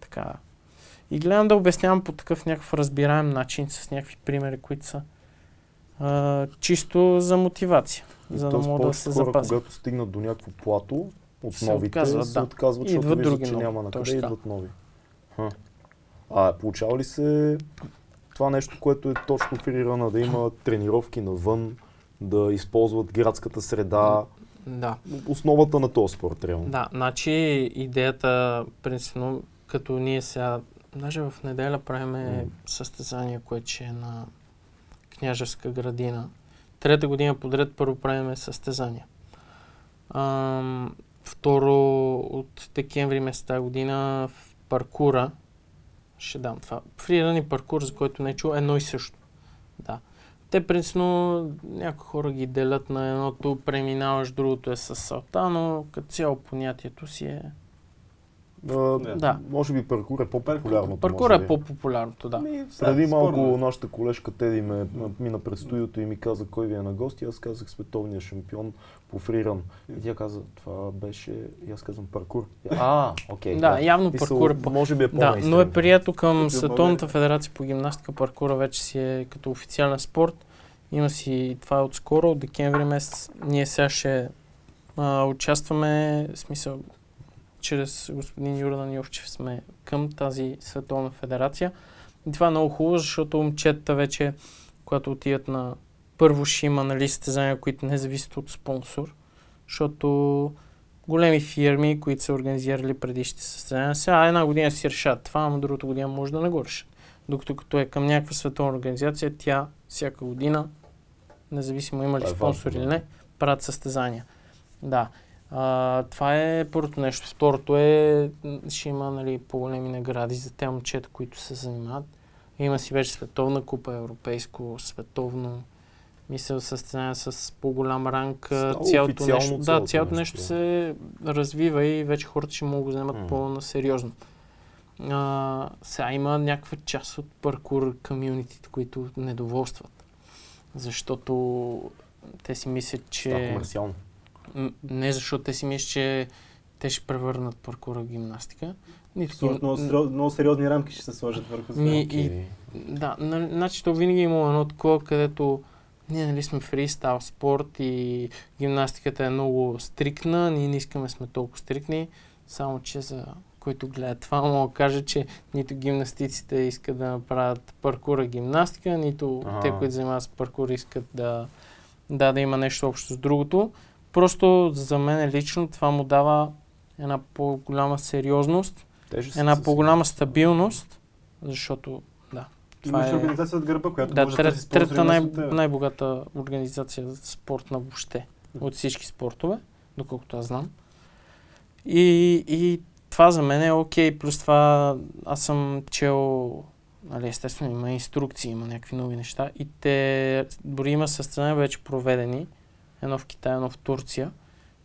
така. И гледам да обяснявам по такъв някакъв разбираем начин с някакви примери, които са а, чисто за мотивация. И за да могат да се запазят. когато стигнат до някакво плато, от Се новите, отказват, се да. отказват, И защото идват виждат, други че нови. няма на къде, идват нови. Ха. А получава ли се това нещо, което е точно фрирана, да има тренировки навън, да използват градската среда, Да. основата на този спорт, реално? Да, значи идеята, принципно, като ние сега, даже в неделя правим М. състезание, което ще е на княжеска градина. Трета година подред първо правим състезание. Ам, второ, от декември месец тази година в паркура, ще дам това. Фриран и паркур, за който не е чул, едно и също. Да. Те, принципно, някои хора ги делят на едното, преминаваш, другото е с салта, но като цяло понятието си е... А, Да. Може би паркур е по-популярното. Паркур е по-популярното, да. Ми, Преди да, малко спорно е. нашата колежка Теди ме мина пред студиото и ми каза кой ви е на гости. Аз казах световния шампион по фриран. И тя каза, това беше, и аз казвам паркур. А, окей. Да, явно Мисъл, паркур е по... Може би е по Да, но е прието към Като Световната федерация по гимнастика. Паркура вече си е като официален спорт. Има си това е отскоро, от декември месец. Ние сега ще а, участваме, в смисъл, чрез господин Юрдан Йовчев сме към тази Световна федерация. И това е много хубаво, защото момчетата вече, когато отидат на първо ще има нали, състезания, които не зависят от спонсор, защото големи фирми, които са организирали предишните състезания, сега една година си решат това, ама другата година може да не го решат. Докато като е към някаква световна организация, тя всяка година, независимо има ли е спонсор или не, правят състезания. Да. А, това е първото нещо. Второто е, ще има нали, по-големи награди за те момчета, които се занимават. Има си вече световна купа, европейско, световно. Мисля, състезание с по-голям ранг. Цялото нещо, да, цялото нещо, нещо се развива и вече хората ще могат да вземат М. по-насериозно. А, сега има някаква част от паркур комюнитите, които недоволстват. Защото те си мислят, Че... че... комерциално. Не защото те си мислят, че те ще превърнат паркура в гимнастика. Нито гим- Много, сериоз- много сериозни рамки ще се сложат върху това. Ми, и, да, на- значи то винаги е имало едно такова, където ние нали сме фристайл спорт и гимнастиката е много стрикна, ние не искаме сме толкова стрикни, само че за който гледа това, мога да кажа, че нито гимнастиците искат да направят паркура гимнастика, нито Ага. те, които занимават с паркур, искат да, да, да има нещо общо с другото. Просто за мен лично това му дава една по-голяма сериозност, Тежест една по-голяма стабилност, защото да. Това Имаш е, организация от гърба, която да, може да трет, търси спонсори трета най- най-богата организация за спортна въобще от всички спортове, доколкото аз знам. И, и това за мен е окей, плюс това аз съм чел, нали, естествено има инструкции, има някакви нови неща и те, дори има състезания вече проведени, едно в Китай, едно в Турция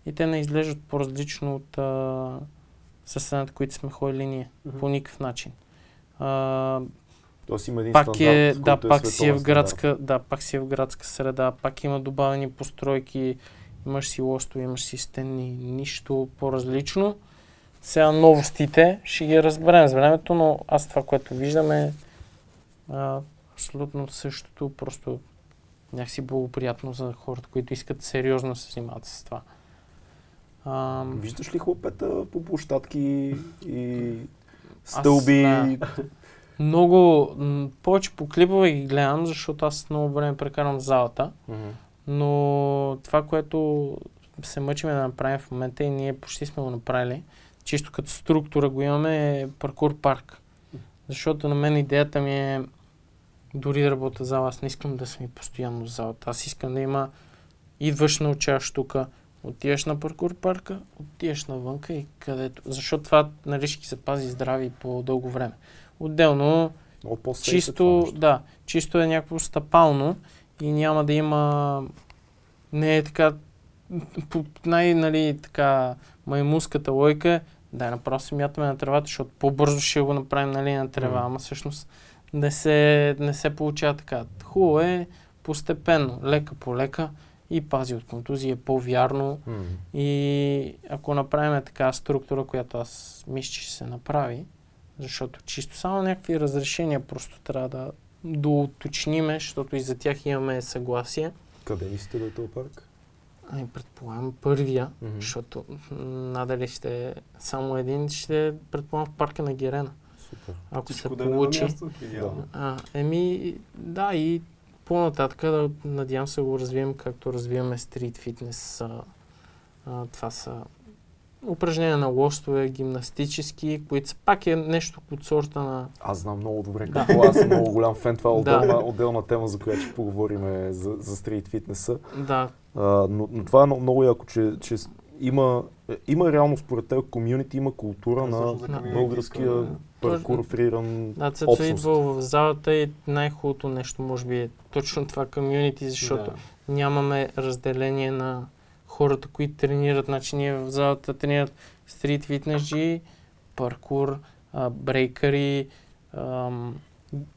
и те не изглеждат по-различно от а, състезанията, които сме ходили ние, Мгм. по никакъв начин. А, Тоест има един пак стандарт, е, да, който пак си е в градска, да, пак си е в градска среда, пак има добавени постройки, имаш си лостове, имаш си стени, нищо по-различно. Сега новостите ще ги разберем с времето, но аз това, което виждам е а, абсолютно същото, просто някакси благоприятно за хората, които искат сериозно да се занимават с това. А, Виждаш ли хлопета по площадки и Аз, стълби? да. много, повече по клипове ги гледам, защото аз много време прекарам в залата. Мгм. Но това, което се мъчиме да направим в момента и ние почти сме го направили, чисто като структура го имаме е паркур парк. Защото на мен идеята ми е дори да работя зала, аз не искам да съм и постоянно в залата. Аз искам да има идваш научаваш тук, отиваш на паркур парка, отиваш навънка и където. Защото това нали, ще ги запази здрави по дълго време. Отделно е чисто, да, чисто е някакво стъпално и няма да има не е така по най, нали, така маймунската лойка да, направо се мятаме на тревата, защото по-бързо ще го направим нали, на трева, Мгм. ама всъщност не се, не се получава така. Хубаво е постепенно, лека по лека и пази от контузия, е по-вярно Мгм. и ако направим така структура, която аз мисля, че ще се направи, защото чисто само някакви разрешения просто трябва да доуточниме, защото и за тях имаме съгласие. Къде да е този парк? Ами предполагам първия, Мгм. защото надали ще е само един, ще предполагам в парка на Герена. Супер. Ако се Всичко да е място. А, еми, да, и по-нататък да надявам се го развием, както развиваме стрит фитнес. А, а, това са упражнения на лостове, гимнастически, които са пак е нещо от сорта на... Аз знам много добре Да. какво. Аз съм много голям фен. Това е отделна, отделна тема, за която ще поговорим за, за стрит фитнеса. Да, А, но, но това е много, много яко, че, че има, е, има реално според теб комюнити, има култура на на българския искам да- паркур фриран. да, Цецо Общност. идва в залата и най-хубавото нещо може би е точно това комюнити, защото Да. нямаме разделение на хората, които тренират. Значи ние в залата тренират стрит фитнесджи, паркур, а, брейкъри, ам,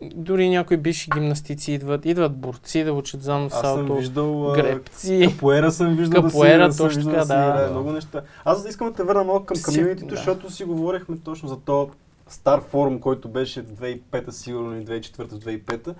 дори някои бивши гимнастици идват, идват борци да учат заедно Аз съм салто, виждал... гребци. Капоера съм виждал Капоера, да си, точно съм виждал така, си да. играе Да. много неща. Аз да искам да те върна малко към комьюнитито, да. защото си говорихме точно за то стар форум, който беше 2005 сигурно и 2004-2005.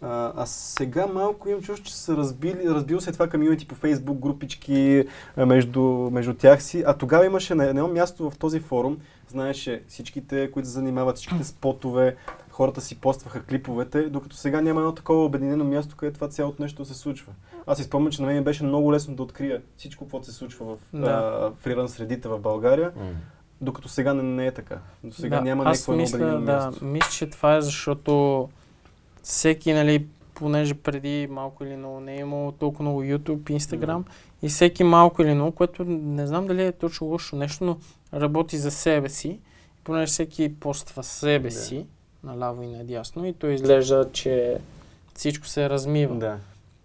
А, а сега малко имам чувство, че са разбили, разбил се това комьюнити по фейсбук, групички между, между тях си. А тогава имаше на едно място в този форум, знаеше всичките, които се занимават, всичките спотове, хората си постваха клиповете, докато сега няма едно такова обединено място, където това цялото нещо се случва. Аз си спомням, че на мен беше много лесно да открия всичко, което се случва в Да. а, фриран средите в България, М. докато сега не, не е така. До сега да, няма аз някакво мисля, да, мисля, че това е защото всеки, нали, понеже преди малко или много не е имало толкова много YouTube, Instagram и всеки малко или много, което не знам дали е точно лошо нещо, но работи за себе си. Понеже всеки поства себе Да. си, наляво и надясно, и то изглежда, че всичко се размива. Да.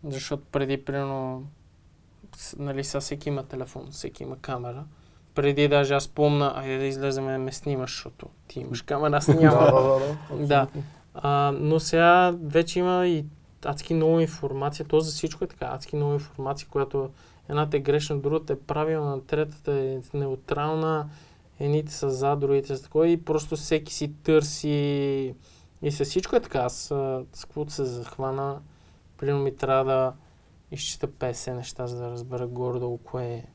Защото преди, примерно, нали, сега всеки има телефон, всеки има камера. Преди даже аз помна, айде да излезем да ме снимаш, защото ти имаш камера, аз Да, нямам. да, да, да. Да. А, но сега вече има и адски много информация. То за всичко е така. Адски много информация, която едната е грешна, другата е правилна, третата е неутрална, едните са за, другите са такова и просто всеки си търси и с всичко е така. Аз с каквото се захвана, примерно ми трябва да изчита 50 неща, за да разбера горе-долу кое е,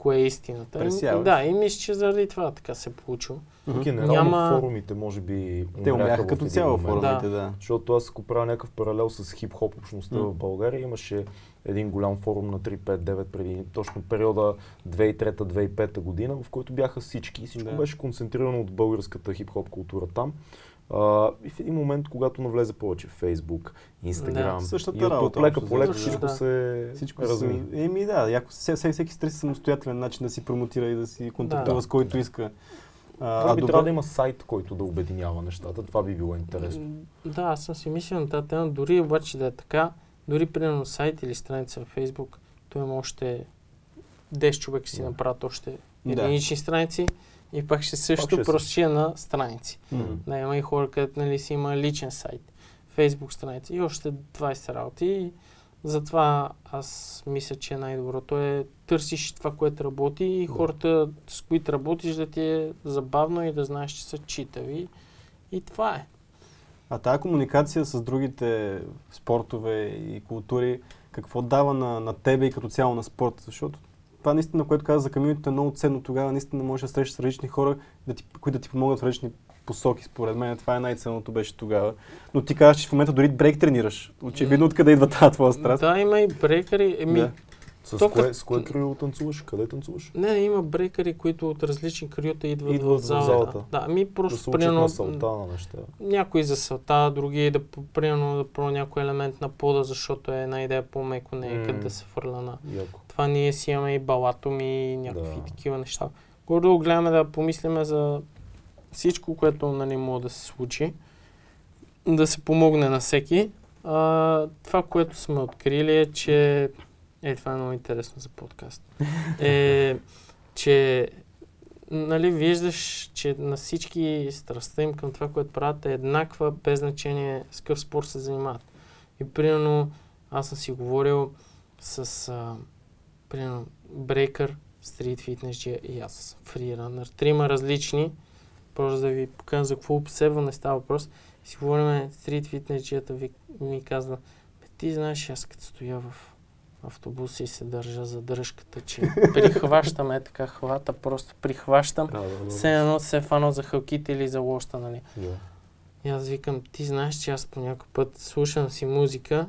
кое е истината. И- Пресяваш. да, и мисля, че заради това така се е получило. Генерално Няма- форумите може би Те умряха като цяло форумите, да. Защото аз ако правя някакъв паралел с хип-хоп общността М. в България, имаше един голям форум на 359 преди точно периода 2003-2005 година, в който бяха всички и всичко Да. беше концентрирано от българската хип-хоп култура там. А, и в един момент, когато навлезе повече Facebook, Instagram, Да. Същата YouTube, работа, лека по лека всичко да. се Всичко разми. се... Еми да, яко, всеки, всеки, всеки търси самостоятелен начин да си промотира и да си контактува Да. с който иска. А, Това би добре- трябва да има сайт, който да обединява нещата. Това би било интересно. Да, аз съм си мислил на тази тема, дори обаче да е така, дори примерно сайт или страница в Facebook, той има още 10 човека си Да. направят още Да. единични страници и пак ще също ще просто ще е на страници. М. Да, има и хора, където нали, си има личен сайт, Facebook страница и още 20 работи. И затова аз мисля, че най-доброто е търсиш това, което работи и Да. хората, с които работиш, да ти е забавно и да знаеш, че са читави. И това е. А тази комуникация с другите спортове и култури, какво дава на, на тебе и като цяло на спорта? Защото това наистина, което каза за камионите е много ценно. Тогава наистина можеш да срещаш с различни хора, да ти, които да ти помогнат в различни посоки. Според мен това е най-ценното беше тогава. Но ти казваш, че в момента дори брейк тренираш. Очевидно откъде идва тази твоя страст. Да, има и брейкъри. Еми, Да. С То кое, с кое крило танцуваш? Къде танцуваш? Не, има брейкъри, които от различни криота идват, Идват в в залата. залата. Да, Да просто се учат примерно, на салта на неща. някои за салта, други да примерно да пробва някой елемент на пода, защото е една идея по-меко, не е М. къде да се фърля на Яко. Това ние си имаме и балатом и някакви Да. такива неща. Гордо гледаме да помислиме за всичко, което нали, може да се случи, да се помогне на всеки. А, това, което сме открили е, че... Е, това е много интересно за подкаст. Е, че нали, виждаш, че на всички страстта им към това, което правят е еднаква, без значение с какъв спорт се занимават. И примерно, аз съм си говорил с, а, примерно, брейкър, стрит фитнес и аз, фриранър. Трима различни, просто да ви покажа за какво обсебва не става въпрос. И си говорим, стрит фитнес ви ми казва, ти знаеш, аз като стоя в автобуса и се държа за дръжката, че прихващам е така хвата, просто прихващам. Все едно се е фанал за хълките или за лоста, нали? Да. И аз викам, ти знаеш, че аз по някой път слушам си музика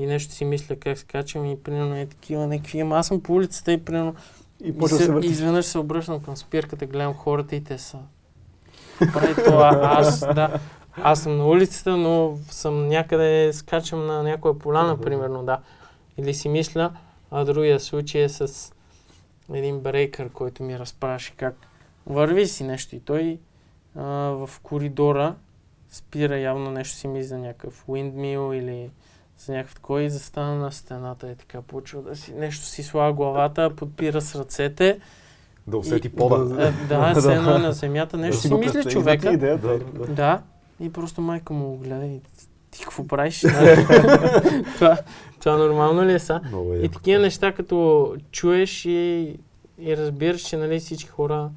и нещо си мисля как скачам и примерно е такива някакви, ама аз съм по улицата и примерно И и се върти. изведнъж се обръщам към спирката, гледам хората и те са. Прави това, аз, да. Аз съм на улицата, но съм някъде, скачам на някоя поляна, примерно, да. Или си мисля, а другия случай е с един брейкър, който ми разправяше как върви си нещо и той а, в коридора спира явно нещо си мисли за някакъв windmill или за някакъв такой и застана на стената и така почва да си нещо си слага главата, подпира с ръцете. Да усети И- пода. Е, да, все едно на земята, нещо Да си мисли човека. идеята. Да, да. Да, и просто майка му гледа и ти какво правиш? Нали? това, това нормално ли е са? Много е. И такива неща, като чуеш и, и разбираш, че нали, всички хора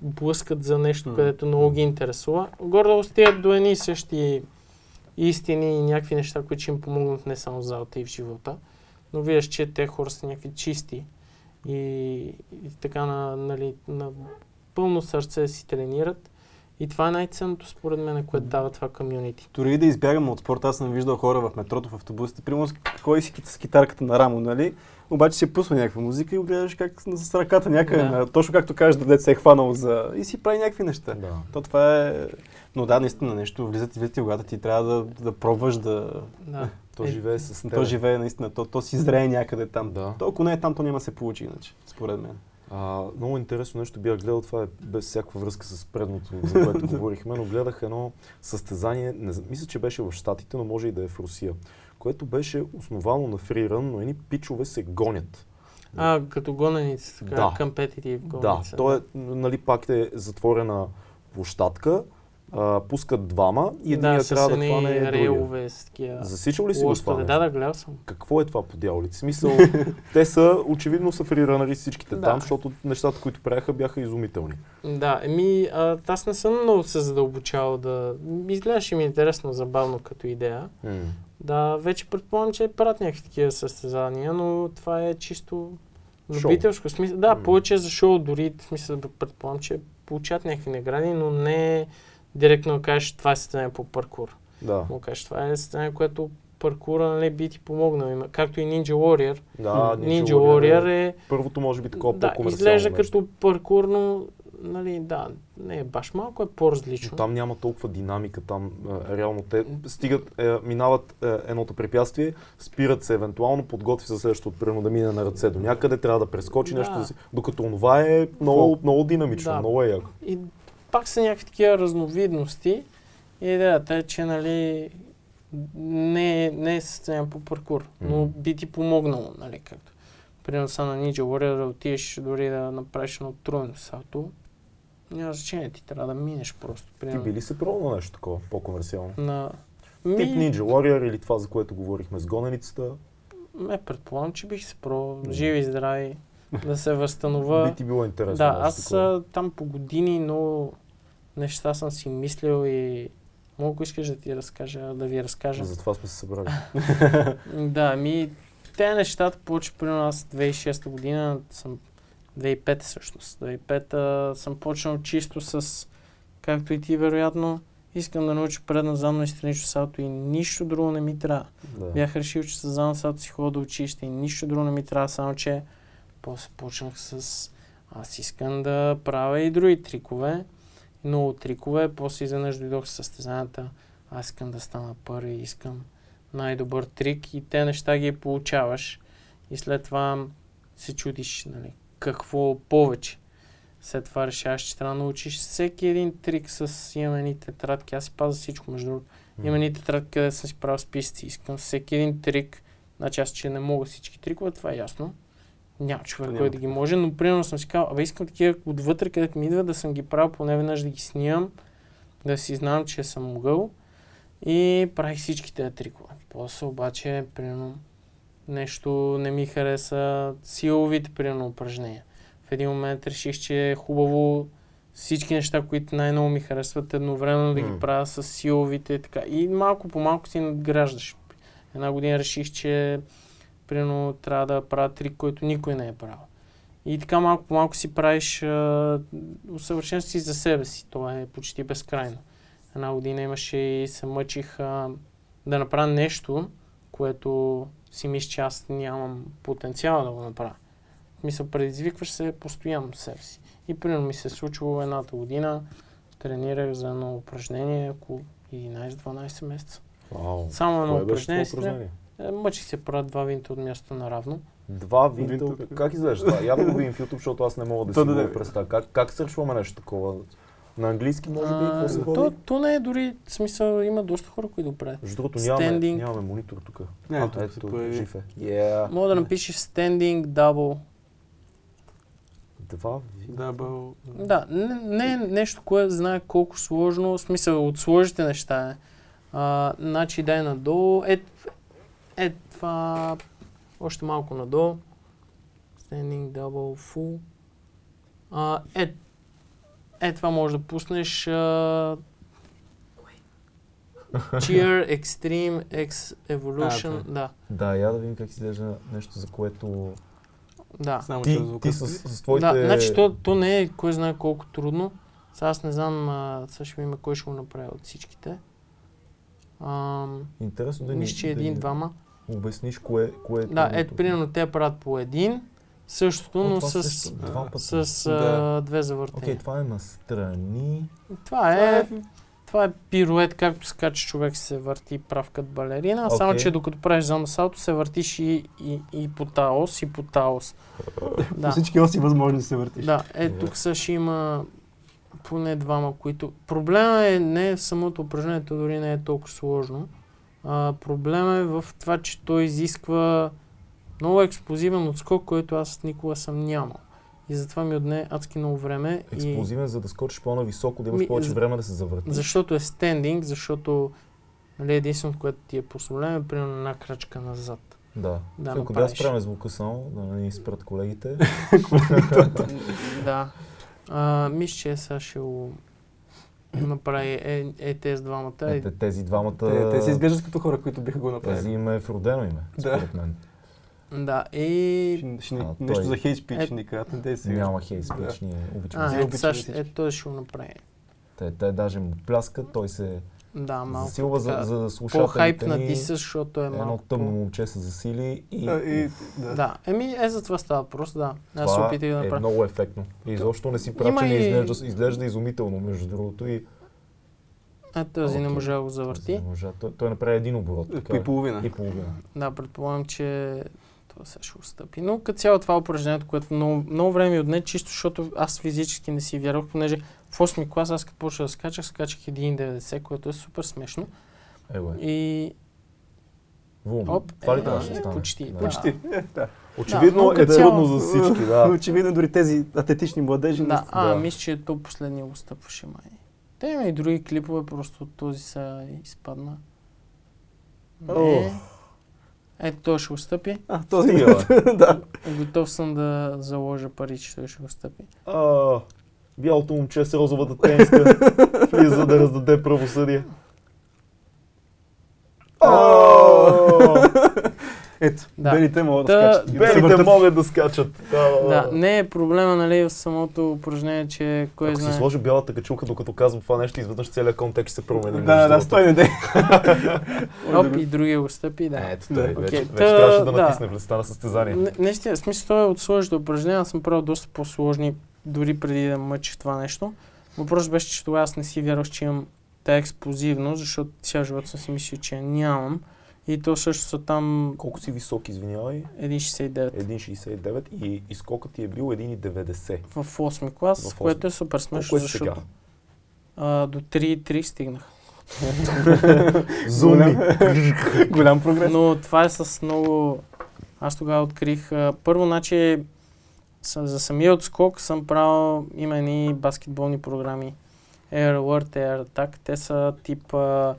блъскат за нещо, М. където много ги интересува, гордо стигат до едни и същи истини и някакви неща, които ще им помогнат не само в залата и в живота, но виждаш, че те хора са някакви чисти и, и така на, нали, на пълно сърце си тренират. И това е най-ценното според мен, което дава това комюнити. Дори и да избягам от спорта, аз съм виждал хора в метрото, в автобусите, примерно кой си с китарката на рамо, нали? Обаче си пусва някаква музика и го гледаш как с- ръката някъде, Да. на- точно както кажеш, да се е хванал за... и си прави някакви неща. Да. То това е... Но да, наистина нещо, влизат и влизат и когато ти трябва да, да пробваш да... Да. То Е, живее с теб. То живее наистина, то, то си зрее някъде там. Да. То ако не е там, то няма да се получи иначе, според мен. А, много интересно нещо бях гледал, това е без всякаква връзка с предното, за което говорихме, но гледах едно състезание, не, мисля, че беше в Штатите, но може и да е в Русия, което беше основано на фриран, но едни пичове се гонят. А, като гоненица, така, Да. компетитив Да, гоненица. то е, нали, пак е затворена площадка, а, пускат двама и да, единият с трябва да едни хване другия. рейлове с такива Засичал ли си го това? Да, да, гледал съм. Какво е това по дяволите? Смисъл, те са, очевидно са фриранъри всичките Да. там, защото нещата, които правяха, бяха изумителни. Да, еми, а, аз не съм много се задълбочавал да... Изглеждаше ми интересно, забавно като идея. Да, вече предполагам, че правят някакви такива състезания, но това е чисто Шоу. любителско. Смисъл, да, повече е за шоу, дори смисъл да предполагам, че получават някакви награди, но не директно да кажеш това е състезание по паркур. Да. Му кажеш, това е състезание, което паркура нали, би ти помогнал. Има- Както и Ninja Warrior. Да, Ninja Warrior е Първото може би такова да, по-комерциално изглежда нещо. като паркур, но нали, да, не е баш малко, е по-различно. Но там няма толкова динамика, там е, реално те стигат, е, минават е, едното препятствие, спират се евентуално, подготви се следващото, примерно да мине на ръце до някъде, трябва да прескочи Да. нещо, да си, докато това е много, много динамично, Да. много е яко. И пак са някакви такива разновидности. И идеята е, че нали, не, е- не е състезание по паркур, но би ти помогнало, нали, както. Примерно са на Ninja Warrior да отидеш дори да направиш едно тройно салто. Няма значение, ти трябва да минеш просто. Ти Примерно, би ли се пробвал нещо такова, по-комерциално? на... Тип Ninja Warrior или това, за което говорихме с гоненицата, Ме предполагам, че бих се пробвал. М. Живи и здрави, да се възстановя. би ти било интересно. Да, аз такова. а, там по години много неща съм си мислил и ако искаш да ти разкажа, да ви разкажа. Затова сме се събрали. Да, ми те нещата повече при нас 2006 година съм 2005 всъщност. 2005 съм почнал чисто с, както и ти вероятно, искам да науча предно задно и странично салто и нищо друго не ми трябва. Да. Бях решил, че с задно салто си ходя до училище и нищо друго не ми трябва, само че после почнах с аз искам да правя и други трикове, много трикове, после изведнъж дойдох с състезанията, аз искам да стана първи, искам най-добър трик и те неща ги получаваш и след това се чудиш, нали, какво повече. След това решаваш, че трябва да научиш всеки един трик с едни тетрадки. Аз си пазя всичко, между другото. Има едни тетрадки, където съм си правил списъци. Искам всеки един трик. Значи аз, че не мога всички трикове, това е ясно. Няма човек, Няма който да ги може, но примерно съм си казал, абе искам такива отвътре, където ми идва, да съм ги правил поне веднъж да ги снимам, да си знам, че съм могъл. И правих всички тези трикове. После обаче, примерно, нещо не ми хареса силовите, примерно, упражнения. В един момент реших, че е хубаво всички неща, които най-много ми харесват, едновременно да ги правя с силовите и така. И малко по малко си надграждаш. Една година реших, че примерно трябва да правя трик, който никой не е правил. И така малко по малко си правиш а, усъвършенстваш си за себе си. Това е почти безкрайно. Една година имаше и се мъчих а, да направя нещо, което си мисля, че аз нямам потенциала да го направя. Смисъл, предизвикваш се постоянно себе си. И примерно ми се е случило едната година, тренирах за едно упражнение около 11-12 месеца. Вау. Само едно упражнение. упражнение? Е, Мъчих се правят два винта от място наравно. Два винта. Винта. Как изглежда това? Я го видим в YouTube, защото аз не мога да си да, го представя. Как, как сършваме нещо такова? На английски може би? А, Какво се то, то не е дори, смисъл, има доста хора, които го правят. Между другото нямаме, нямаме монитор тук. Не, А, тук ето, жив е. Yeah. Мога да напишеш standing double. Два. Дабъл. Да, не, не е нещо, което знае колко сложно, смисъл от сложните неща е. А, значи дай надолу, е, е това, още малко надолу. Standing double full. А, е, е това може да пуснеш а, Cheer Extreme X Evolution. А, да, Да, я да видим как изглежда нещо, за което... да. Само Ти, ти с, с твоите... Да, значи то, то не е кой знае колко трудно. Сега аз не знам, а, сега ще видим кой ще го направи от всичките. Ам, Интересно да ни, мисля, че да един-двама. обясниш кое, кое е Да, ето, примерно те правят по един, същото, но с, също, два пъти. с а, Да. две Окей, завъртения. това е настрани. Това е, това е пирует, както скача човек се върти прав като балерина, само Окей. че докато правиш за салто се въртиш и, и, и по таос, и по таос. По да. всички оси възможни се въртиш. Да, е, тук са ще има поне двама, които... Проблема е не в самото упражнение, то дори не е толкова сложно. А, проблема е в това, че той изисква много експлозивен отскок, който аз никога съм нямал. И затова ми отне адски много време. И... Експлозивен, за да скочиш по-нависоко, да имаш Ми, повече за- време да се завъртиш. Защото е стендинг, защото нали, единственото, което ти е проблем е примерно една крачка назад. Да. Да, Ако да спряме звука само, да не спрат колегите. да. А, мисля, че сега ще го направи е, е тези двамата. Е, те- тези двамата... Те, те си изглеждат като хора, които биха го Тези направили. име е в родено име, Да. според мен. Да, и... Ще, ще, А, нещо той- за хейт спич Е- ни кажат. Не дей сега. Няма хейт спич, ние обичаме. А, сега, обичаме ето той ще го направи. Те, те даже му пляскат, той се Да, малко засилва за, така, за слушателите по-хайп на ни. диса, защото е Едно малко тъмно по... момче се засили и, А, и, да. Да, еми е за това става просто, да. Аз се опитах да е направя. много ефектно. И изобщо не си прав, че не и- изглежда, изглежда изумително, между другото. И Е, този не Окей. можа да го завърти. Не можа. Той, той направи един оборот. Така, И половина. и половина. Да, предполагам, че това сега ще отстъпи. Но като цяло това е упражнението, което много, много време отне, чисто защото аз физически не си вярвах, понеже в 8 клас аз като почнах да скачах, скачах 1,90, което е супер смешно. Ево е. И Вум. Оп, Това ли е, трябваше да е, стане? почти, Да. почти. Е, да. Очевидно но е трудно за всички, да. Очевидно дори тези атлетични младежи. да, не а, да. мисля, че то последния го стъпваше май. Те има и други клипове, просто този са изпадна. Не. Ох. Ето той ще го стъпи. А, този. Да. Готов съм да заложа пари, че той ще го стъпи. Бялото момче с розовата тениска влиза да раздаде правосъдие. Ето, Да. белите могат да скачат. да се Белите въртят. могат да скачат. Да, Да, не е проблема, нали, в самото упражнение, че кой Ако си знае. сложи бялата качулка, докато казвам това нещо, изведнъж целият контекст се промени. Да, да, да, стой не дей. Оп, и другия го стъпи, да. Ето, Да. той вече, Окей, вече та, трябваше да да. натисне в листа на състезание. Не, наистина, смисъл това е от сложните упражнения, аз съм правил доста по-сложни, дори преди да мъчих това нещо. Въпросът беше, че тогава аз не си вярвах, че имам тая експлозивност, защото цял живот съм си мислил, че я нямам. И то също са там Колко си висок, извинявай? 1,69 1,69 и, и скокът ти е бил 1,90. в 8 клас, В осми. което е супер смешно, е сега? защото а, до 3,3 стигнах. Зуми! Голям прогрес. Но това е с много... Аз тогава открих... А, първо, значи, за самия отскок съм правил... Има едни баскетболни програми. Air Alert, Air Attack. Те са тип а,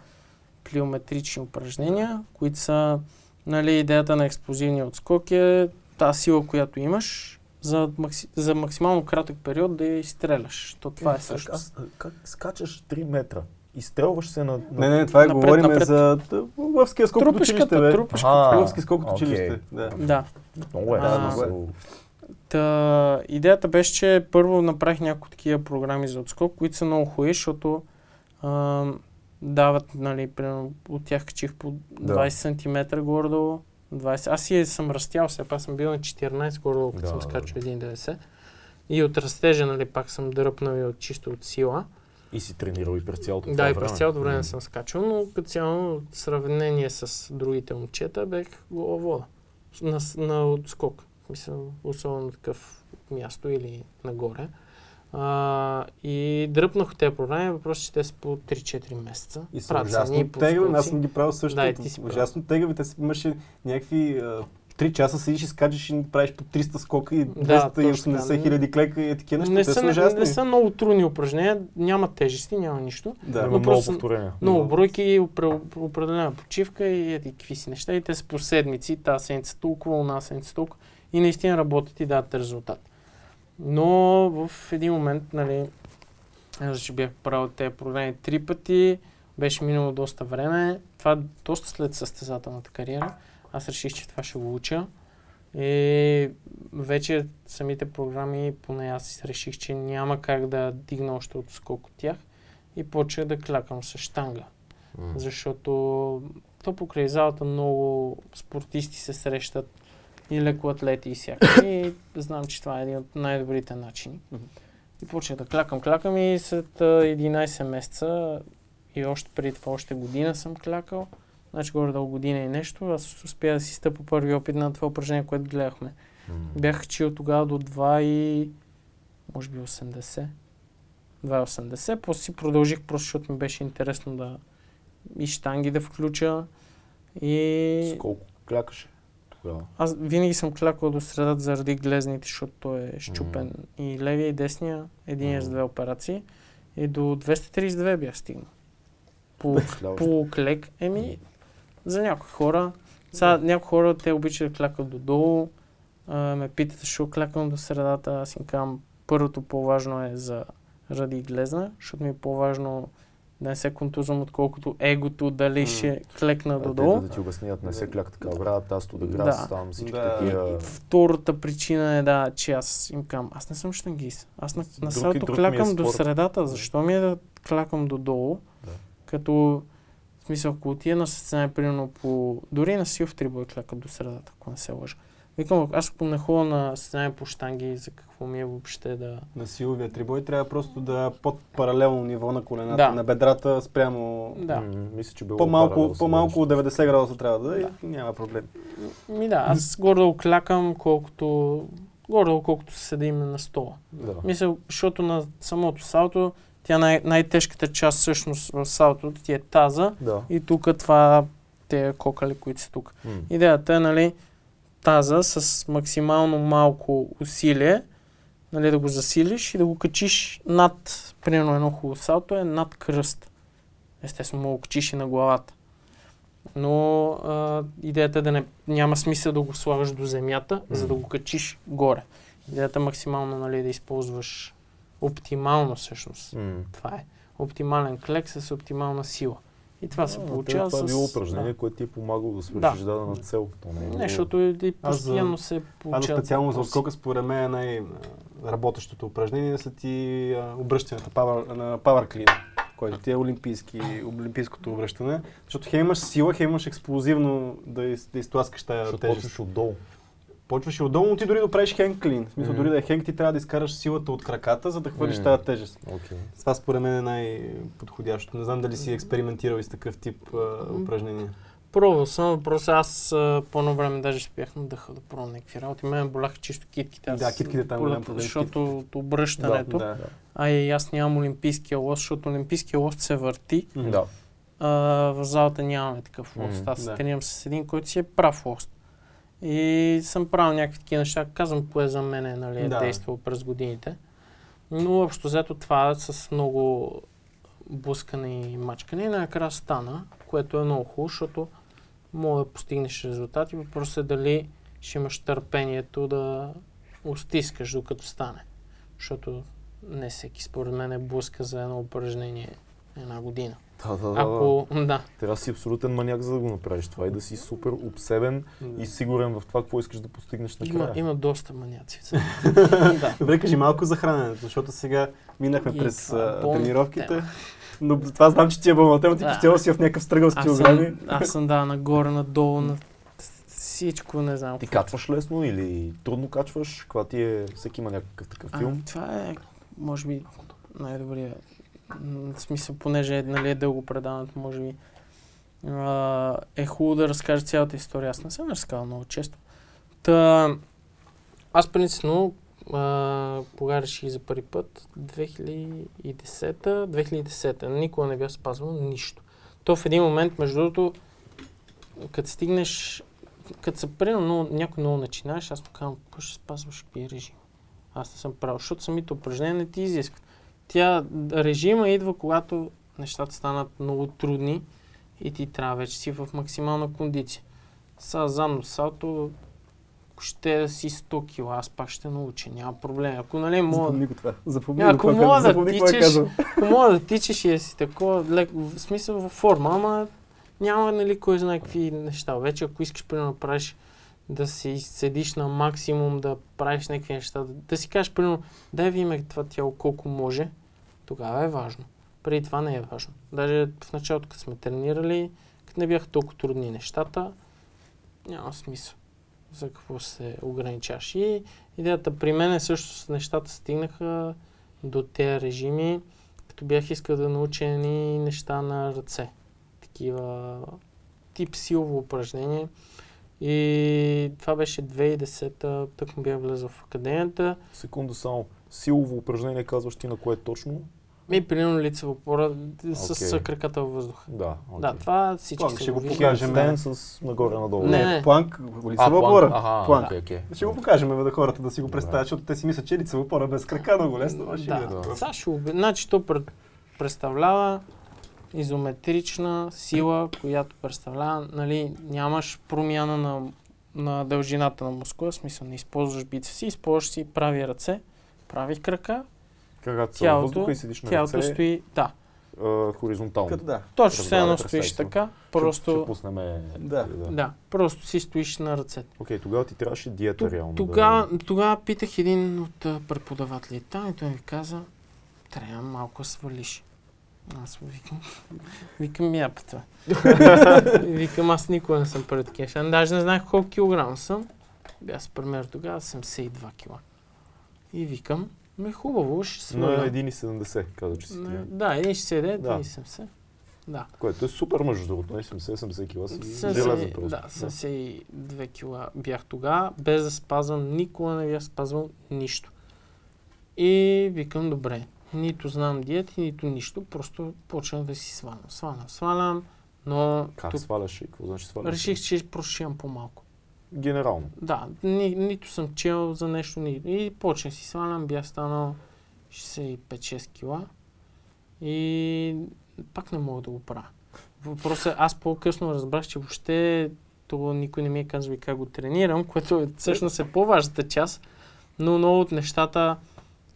плиометрични упражнения, които са... Нали, идеята на експлозивния отскок е тази сила, която имаш, за, макси, за максимално кратък период да я изстреляш. То това е също. Аз, как скачаш 3 метра? изстрелваш се на... на... Не, не, това е Напред, говорим напред. за лъвския скок от училище, бе. трупешката. Лъвски скок от училище. Да. Да. Много е. А, смисъл. Та, идеята беше, че първо направих няколко такива програми за отскок, които са много хубави, защото а, дават, нали, примерно, от тях качих по 20 см горе-долу. 20. Аз си съм растял, все пак съм бил на 14 горе-долу, като Да, съм да. скачал 1,90. И от растежа, нали, пак съм дръпнал и от чисто от сила. И си тренирал и през цялото това Да, и време. през цялото време М. съм скачал, но като цяло в сравнение с другите момчета бех гола вода. На, на отскок. Мисля, особено такъв място или нагоре. А, и дръпнах от тези програми, въпрос, че те са по 3-4 месеца. И са ужасно тегави, аз съм ги правил също. Да, и ти си ужасно тегави, те си имаше някакви а, 3 часа седиш и скачаш и правиш по 300 скока и Да, 280 точно така. хиляди клека и такива неща. Не те са, са не, ужасни. не са много трудни упражнения, няма тежести, няма нищо. Да. Има но много просто- повторения. Много Много. бройки, опре- определена почивка и какви си неща. И те са по седмици, тази седмица толкова, една седмица толкова. И наистина работят и дават резултат. Но в един момент, нали, аз ще бях правил тези програми три пъти, беше минало доста време. Това доста след състезателната кариера. Аз реших, че това ще го уча. И вече самите програми, поне аз реших, че няма как да дигна още от скок от тях. И почнах да клякам с штанга. Защото то покрай залата много спортисти се срещат и лекоатлети и всякакви. И знам, че това е един от най-добрите начини. И почнах да клякам, клякам и след а, 11 месеца и още преди това, още година съм клякал. Значи горе-долу година и нещо. Аз успях да си стъпа първи опит на това упражнение, което гледахме. М. Бях чил тогава до 2 и... може би 80. 2,80. После си продължих, просто защото ми беше интересно да и штанги да включа. И С колко клякаше тогава? аз винаги съм клякал до средата заради глезните, защото той е щупен. И левия и десния, един с Мгм. две операции. И до 232 бях стигнал. По, по клек. Еми, за някои хора. Сега някои хора те обичат да клякат додолу. А, ме питат, защо клякам до средата. Аз им казвам, първото по-важно е за ради глезна, защото ми е по-важно да не се контузвам, отколкото егото, дали М. ще клекна А, те додолу. Да ти обяснят, не се кляка така, брат, аз тук да Да. грас, там всички Да. такива... Втората причина е да, че аз им казвам, аз не съм штангист. Аз на, на и ми е клякам до спорт. средата. Защо ми е да клякам додолу? Да. Като, в смисъл, ако отида на състезание, примерно по... Дори на сил в трибой клякат до средата, ако не се лъжа. Викам, аз ако не ходя на състезание по штанги, за какво ми е въобще да... На силовия трибой трябва просто да е под паралелно ниво на колената, Да. на бедрата спрямо... Да. М, мисля, че било По-малко, по-малко от нещо. 90 градуса трябва да е Да. и няма проблем. Ми да, аз горе клякам колкото... Горе колкото се седим на стола. Да. Мисля, защото на самото салто, тя най- най-тежката част всъщност в салтото ти е таза Да. и тук това те кокали, които са тук. М. Идеята е, нали, таза с максимално малко усилие, нали, да го засилиш и да го качиш над, примерно едно хубаво салто е над кръст. Естествено, мога го качиш и на главата. Но а, идеята е да не, няма смисъл да го слагаш до земята, за да го качиш горе. Идеята е максимално нали, да използваш оптимално всъщност. М. Това е. Оптимален клек с оптимална сила. И това се А, получава това е било упражнение, да. което ти е помагало да свършиш Да. дадена цел. То не е Не, защото и Аз постоянно за- се Аз получават специално за отскока, според мен е най-работещото упражнение са ти а, обръщането power, на power clean, който ти е олимпийски, олимпийското обръщане. Защото хем имаш сила, хем имаш експлозивно да, из, да изтласкаш Защото тежест. отдолу. Почваш и отдолу, но ти дори да правиш хенг клин. В смисъл, Мгм. дори да е хенг, ти трябва да изкараш силата от краката, за да хвърлиш Мгм. тази тежест. Окей. Това според мен е най-подходящо. Не знам дали си експериментирал и с такъв тип а, упражнения. Пробвал съм, просто аз а, по едно време даже спях на дъха да пробвам някакви работи. Мен боляха чисто китките. Аз Да, китките там болят, голям проблем с Защото от обръщането. Да. А и аз нямам олимпийския лост, защото олимпийския лост се върти. Да. А, в залата нямаме такъв лост. Аз се да. тренирам с един, който си е прав лост. И съм правил някакви такива неща. Казвам, кое за мен е, нали, е Да. действало през годините. Но общо взето това с много блъскане и мачкане накрая стана, което е много хубаво, защото мога да постигнеш резултати. Въпросът е дали ще имаш търпението да устискаш докато стане. Защото не всеки според мен е блъска за едно упражнение една година. Да, да, да. Ако, да. Трябва да си абсолютен маняк, за да го направиш това и да си супер обсебен и сигурен в това, какво искаш да постигнеш Има, накрая. има доста маняци. да. Добре, кажи малко за храненето, защото сега минахме И през това а, тренировките. тема. Но това знам, че ти е бълна тема, ти Да. постоянно си в някакъв стръгъл с Аз килограми. съм, аз съм да, нагоре, надолу, на всичко, не знам. Ти качваш лесно или трудно качваш? Каква ти е... Всеки има някакъв такъв А, филм. това е, може би, най-добрият. Смисъл, понеже нали, е дълго предаването, може би. А, е хубаво да разкажа цялата история. Аз не съм разказал много често. Та, аз принципно, кога реших за първи път? 2010-та, 2010-та. Никога не бях спазвал нищо. То в един момент, между другото, като стигнеш, като се примерно някой много начинаеш, аз му казвам, какво ще спазваш какви режим? Аз не съм правил, защото самите упражнения не ти изискват. Тя, режима идва, когато нещата станат много трудни и ти трябва вече си в максимална кондиция. Сега задно салто ще да си 100 кила, аз пак ще науча, няма проблем. Ако нали мога, Запомни го това. Запомни Ако го, мога да е тичаш- ако мога да тичаш и да си такова, лек, в смисъл във форма, ама няма нали кой знае какви неща. Вече ако искаш да правиш да си седиш на максимум, да правиш някакви неща, да, да си кажеш примерно, дай ви ме това тяло колко може, тогава е важно. Преди това не е важно. Даже в началото, като сме тренирали, като не бяха толкова трудни нещата, няма смисъл за какво се ограничаваш. И идеята при мен е също с нещата стигнаха до тези режими, като бях искал да науча неща на ръце. Такива тип силово упражнение. И това беше 2010-та, тък му бях влезъл в академията. Секунда само. Силово упражнение казваш ти на кое точно? И примерно лицева опора с Окей. краката във въздуха. Да, Да, това всички Планк, ще го покажем. Стен с нагоре-надолу. Не, Не, не. планк, лицева планк. опора. Ага, Планк. окей, окей. Ще го покажем да хората да си го представят, защото те си мислят, че лицева опора без крака много лесно. Да, да. обе... Значи то пред... представлява изометрична сила, която представлява, нали, нямаш промяна на, на дължината на мускула, в смисъл не използваш бицепси, използваш си прави ръце, прави крака, във Тялото- въздуха и седиш на тялото ръце стои, да, а, хоризонтално. Като да. точно Разбрах, едно стоиш така, Ще, ще просто, пуснем... Да. да, просто си стоиш на ръцете. Окей, тогава ти трябваше диета реално. Тогава, да... тогава питах един от преподавателите там и той ми каза, трябва малко свалиш. Аз му викам, викам я това. викам, аз никога не съм пред такива неща. Даже не знаех колко килограма съм. Бях с пример тогава 72 кила. И викам, ме хубаво, ще На сваля. 1,70 каза, че си На- ти. Да, 1,60, Да. 1,70. Да. Което е супер между другото. Не 70-80 кила си железен просто. Да, 72 кила бях тогава, без да спазвам, никога не бях спазвал нищо. И викам, добре, нито знам диети, нито нищо, просто почнах да си свалям. Свалям, свалям, но Как тук сваляш и какво значи сваляш? реших, че просто ще имам по-малко. Генерално. Да, ни, нито съм чел за нещо, ни, и почнах си свалям, бях станал 65-6 кила и пак не мога да го правя. Въпросът е, аз по-късно разбрах, че въобще това никой не ми е казал и как го тренирам, което е, всъщност е по-важната част, но много от нещата,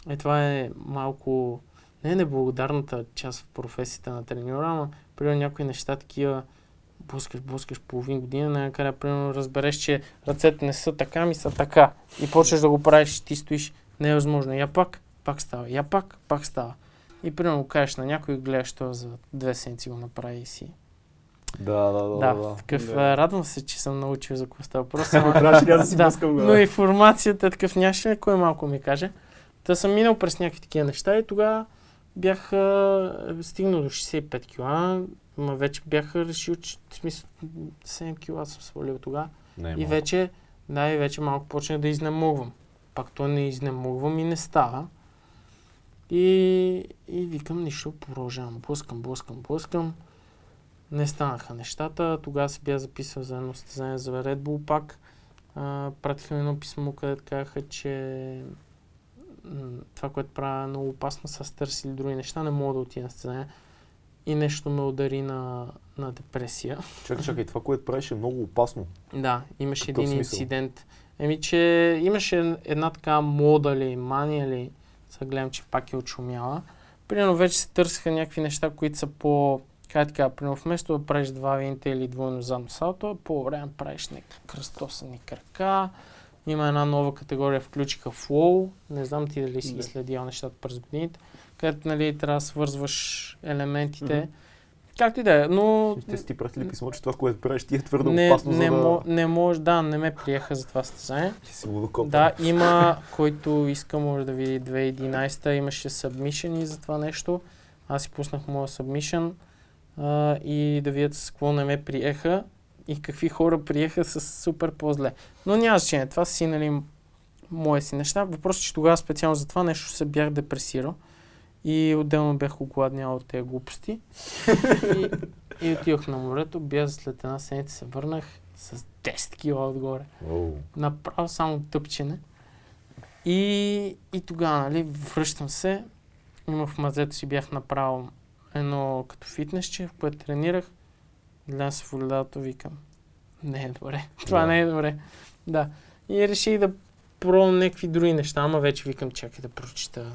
е това е малко, не е неблагодарната част в професията на треньора, ама примерно някои неща такива, блъскаш, блъскаш половин година, накрая примерно разбереш, че ръцете не са така, ми са така. И почваш да го правиш, ти стоиш, не е възможно. Я пак, пак става. Я пак, пак става. И примерно кажеш на някой гледаш това за две седмици го направи и си. Да, да, да. Да, да. такъв, Да. радвам се, че съм научил за какво става въпрос. Трябваше да си Да, но информацията е такъв нямаше ли кой малко ми каже. Та съм минал през някакви такива неща и тогава бях а, стигнал до 65 кила, ма вече бях решил, че в смисъл 7 кила съм свалил тогава. Не, е И вече, да, и вече малко почнах да изнемогвам. Пак то не изнемогвам и не става. И, и викам, нищо, продължавам. Блъскам, блъскам, блъскам. Не станаха нещата. Тогава се бях записал за едно състезание за Red Bull пак. А, пратиха ми едно писмо, където казаха, че това, което правя е много опасно с търс или други неща, не мога да отида на състезание. И нещо ме удари на, на депресия. Чакай, чакай, това, което правиш е много опасно. Да, имаше Какъв един смисъл? инцидент. Еми, че имаше една така мода ли, мания ли, сега гледам, че пак е отшумяла. примерно вече се търсиха някакви неща, които са по как така, примерно вместо да правиш два винта или двойно задно салто, по време правиш някакви кръстосани крака. Има една нова категория, включиха flow. Не знам ти дали си ги Да. следял нещата през годините, където нали, трябва да свързваш елементите. Мгм. Както и да е, но Те си ти пратили писмо, че това, което правиш, ти е твърде не, опасно, не, за да... мо, не може, да, не ме приеха за това състезание. Ти си лудокоп. Да, има, който иска може да види 2011 имаше submission за това нещо. Аз си пуснах моя submission а, и да видят с какво не ме приеха и какви хора приеха с супер по-зле. Но няма значение, това си нали, мои си неща. Въпросът е, че тогава специално за това нещо се бях депресирал и отделно бях огладнял от тези глупости. и, и отидох на морето, бях след една седмица се върнах с 10 кила отгоре Оу. направо само тъпчене. И, и тогава, нали, връщам се. Има в мазето си бях направил едно като фитнесче, в което тренирах. В огледалото, викам. Не е добре. Това Да. не е добре. Да. И реших да пробвам някакви други неща, ама вече викам, чакай да прочита.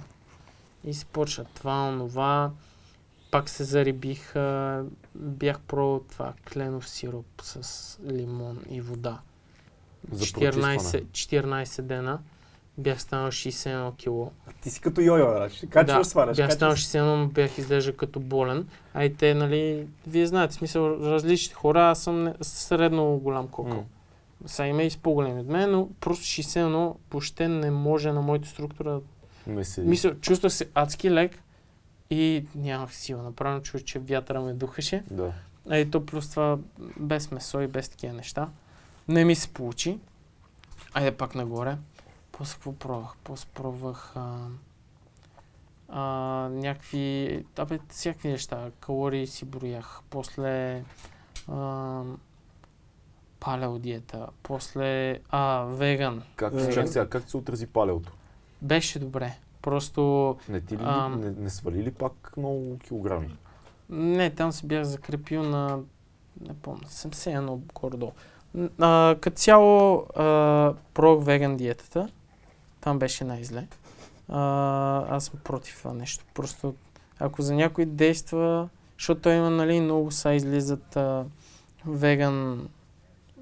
И се почна това, онова. Пак се зарибих. Бях пробвал това кленов сироп с лимон и вода. За 14, прочистване. 14 дена бях станал 61 кило. Ти си като йо-йо, значи. Качваш, да, сваляш. бях станал качваш. 61, но бях изглежда като болен. А и те, нали, вие знаете, смисъл, различни хора, аз съм не- средно голям кокъл. М. Сега има и с по-големи от мен, но просто 61 въобще не може на моята структура. Мисля, чувствах се адски лек и нямах сила. Направо чух, че вятъра ме духаше. Да. А и то плюс това без месо и без такива неща. Не ми се получи. Айде пак нагоре. После какво пробвах? После пробвах а, а, някакви, абе, всякакви неща. Калории си броях. После а, палео диета. После а, веган. Как, чак сега, как се отрази палеото? Беше добре. Просто Не ти ли, Ам. не, не свали ли пак много килограми? Не, там се бях закрепил на, не помня, 71 горе-долу. Н- А, като цяло а, пробвах веган диетата. Там беше най-зле. А, аз съм против това нещо. Просто ако за някой действа, защото той има, нали, много са излизат а, веган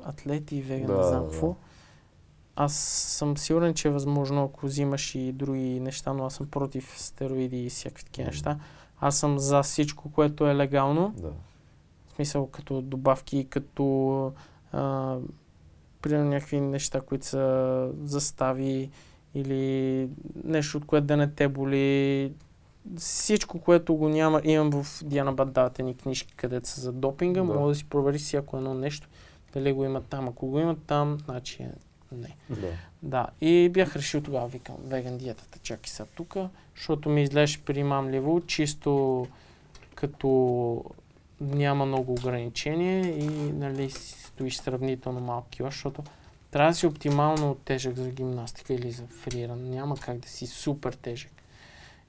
атлети и веган, Да, не знам да. какво. Аз съм сигурен, че е възможно, ако взимаш и други неща, но аз съм против стероиди и всякакви такива неща. Аз съм за всичко, което е легално. Да. В смисъл като добавки, като а, примерно някакви неща, които са застави или нещо, от което да не те боли. Всичко, което го няма, имам в Диана Бат ни книжки, където са за допинга, Да. мога да си провери всяко едно нещо, дали го имат там. Ако го имат там, значи е не. Да. Да, и бях решил тогава, викам, веган диетата, чакай сега тук, защото ми изглеждаше примамливо, чисто като няма много ограничения и нали, стоиш сравнително малко кила, защото трябва да си оптимално тежък за гимнастика или за фриран. Няма как да си супер тежък.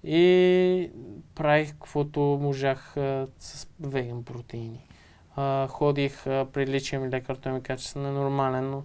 И правих каквото можах а, с веган протеини. А, ходих а, при ми лекар, той ми каза, че съм ненормален, но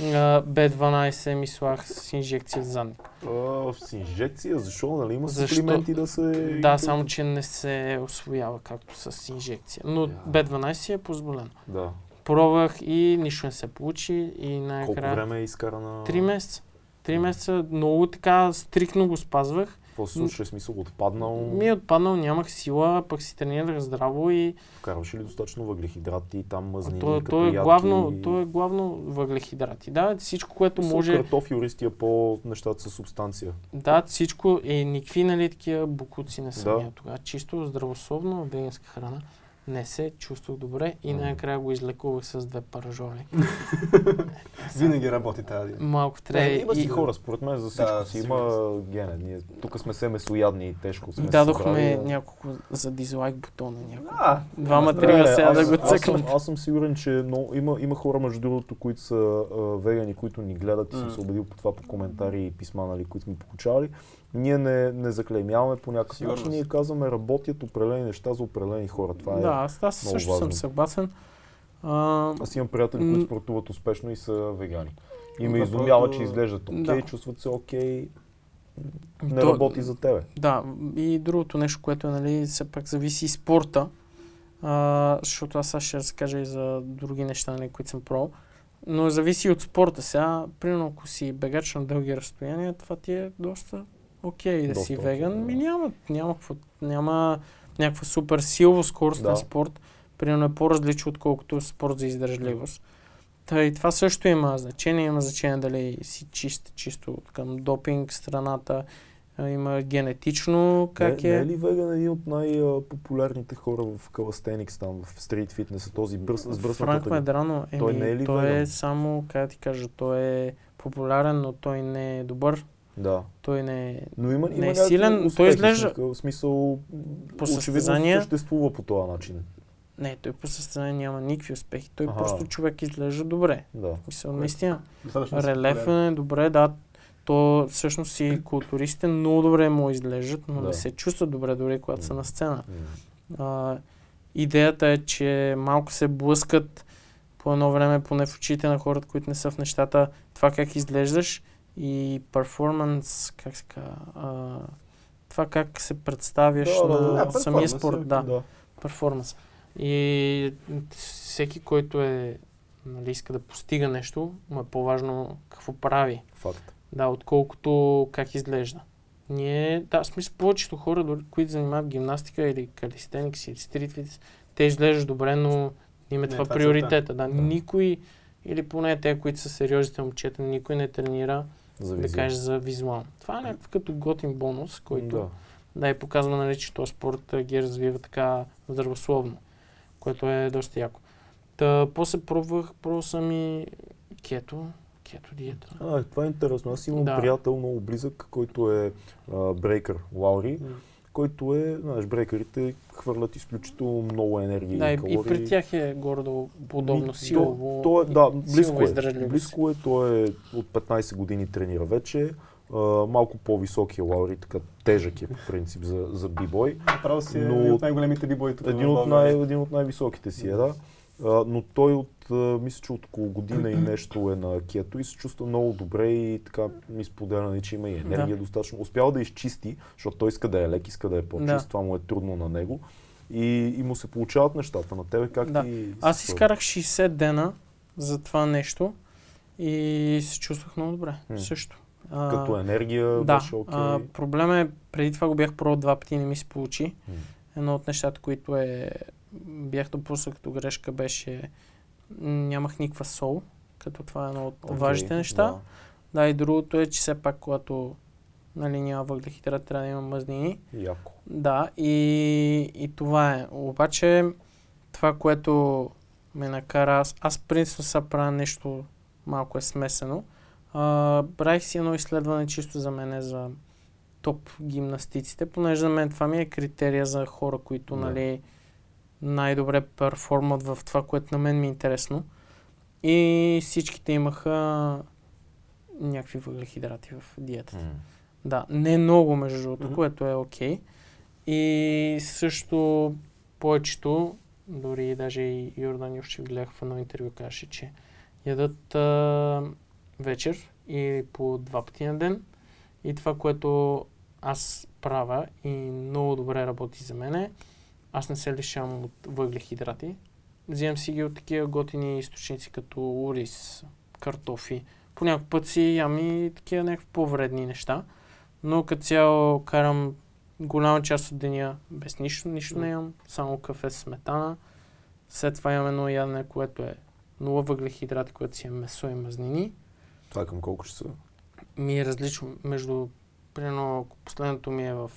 а, B12 ми слагах с инжекция в задник. А, с инжекция, защо? Нали има Защо? суплименти да се... Да, само че не се освоява както с инжекция. Но Я. B12 е позволено. Да. Пробвах и нищо не се получи и Колко най-накрая... време е изкарана... Три месеца. Три месеца много така стрикно го спазвах. Какво се случва? Смисъл отпаднал? Ми е отпаднал, нямах сила, пък си тренирах здраво и Вкарваш ли достатъчно въглехидрати, там мазнини, то, то, е ядки? главно, то е главно въглехидрати. Да, всичко, което Сол, може... Картоф, юристия по нещата с субстанция. Да, всичко и никакви нали такива букуци не съм Да. тогава. Чисто здравословно, веганска храна. Не се чувствах добре и най-накрая го излекувах с две паражоли. Винаги работи тази. Малко Не, трябва има си и хора, според мен за всичко Да, си има гене. Ние тук сме се месоядни и тежко сме дадохме събрали. няколко за дизлайк бутона. Няколко. А, Двама, трима сега аз- да го аз цъкнат. аз съм сигурен, че но, има, има хора, между другото, които са а, вегани, които ни гледат и съм се убедил по това по коментари и писма, нали, които сме получавали. Ние не, не заклеймяваме по някакъв Сигурно начин, ние казваме работят определени неща за определени хора. Това е. Да, аз, аз много също съм важно. съгласен. А, Аз имам приятели, М. които спортуват успешно и са вегани. И ме изумява, че изглеждат окей, Да. чувстват се окей. не То- работи за тебе. Да, и другото нещо, което е, нали, все пак зависи спорта, а, защото аз ще разкажа и за други неща, нали, които съм пробвал, но зависи от спорта. Сега, примерно, ако си бегач на дълги разстояния, това ти е доста окей да си веган. да. Ми няма, няма, няма някаква супер силово скоростен Да. спорт. Примерно е по-различно, отколкото спорт за издържливост. Та и това също има значение. Има значение дали си чист, чисто към допинг страната. Има генетично как не, е. не е ли веган един от най-популярните хора в каластеникс, там в стрит фитнеса, този бръс, с Франк бръснатата Медрано, еми, Той не е ли той е веган? само, как ти кажа, той е популярен, но той не е добър. Да. Той не е... Но има, Не има е силен, той успехи, изглежда- В смисъл, По очевидно състезания- съществува по този начин. Не, той по състезание няма никакви успехи. Той Аха. просто човек изглежда добре. Да. Мисъл, наистина. Достатъчно си Релеф популярен. е добре, да. То всъщност и културистите много добре му изглеждат, но Да. не се чувстват добре дори когато са М. на сцена. М. А, идеята е, че малко се блъскат по едно време, поне в очите на хората, които не са в нещата, това как изглеждаш и перформанс, как се казва, а, това как се представяш Да, на да, да, самия перформанс, спорт, да, да. перформанс. И всеки, който е, нали, иска да постига нещо, му е по-важно какво прави. Факт. Да, отколкото как изглежда. Ние, да, в смисъл повечето хора, дори, които занимават гимнастика или калистеникс или стритфитс, те изглеждат добре, но им е това това е приоритета. Да, Да. никой, или поне те, които са сериозните момчета, никой не тренира, За да визия. кажеш, за визуално. Това е някакъв като готин бонус, който Да. да, и показва, нали, че този спорт ги развива така здравословно, което е доста яко. Та, после пробвах, пробвал съм и кето, кето диета. А, това е интересно. Аз имам Да. приятел много близък, който е а, брейкър, Лаури, който е, знаеш, брейкърите хвърлят изключително много енергия Да, и калории. и при тях е горе-долу подобно силово. То, то е, да, и близко е. Близко е, той е от 15 години тренира вече. А, малко по-висок е Лаури, така тежък е по принцип за, за бибой. Право си е Но- един от най-големите бибои тук. Един от, най, един от най-високите си е, да. Но той от, мисля, че от около година и нещо е на кето и се чувства много добре и така ми споделя, нали, че има и енергия Да. достатъчно. Успява да изчисти, защото той иска да е лек, иска да е по-чист, Да. това му е трудно на него. И, и му се получават нещата. На тебе как Да. ти... Аз изкарах 60 дена за това нещо и се чувствах много добре. М. Също. А, Като енергия да, беше окей. а, проблема е, преди това го бях пробвал два пъти и не ми се получи. М. Едно от нещата, които е, бях допуснал като грешка беше нямах никаква сол, като това е едно от Окей, важните неща. да. Да, и другото е, че все пак, когато нали, няма въглехидрат, трябва да има мазнини. Яко. Да, и, и това е. Обаче, това, което ме накара, аз, аз принципно сега правя нещо малко е смесено. А, правих си едно изследване чисто за мен за топ гимнастиците, понеже за мен това ми е критерия за хора, които Да. нали, най-добре перформат в това, което на мен ми е интересно. И всичките имаха някакви въглехидрати в диетата. М. Да, не много между другото, Мгм. което е окей. И също повечето, дори даже и Йордан Ювчев гледах в едно интервю, каже, че ядат а, вечер и по два пъти на ден. И това, което аз правя и много добре работи за мене, аз не се лишавам от въглехидрати. Взимам си ги от такива готини източници, като ориз, картофи. По път си ям и такива някакви по-вредни неща. Но като цяло карам голяма част от деня без нищо, нищо не ям, само кафе с сметана. След това имам едно ядене, което е нула въглехидрати, което си е месо и мазнини. Това към колко ще са? Ми е различно между, примерно, последното ми е в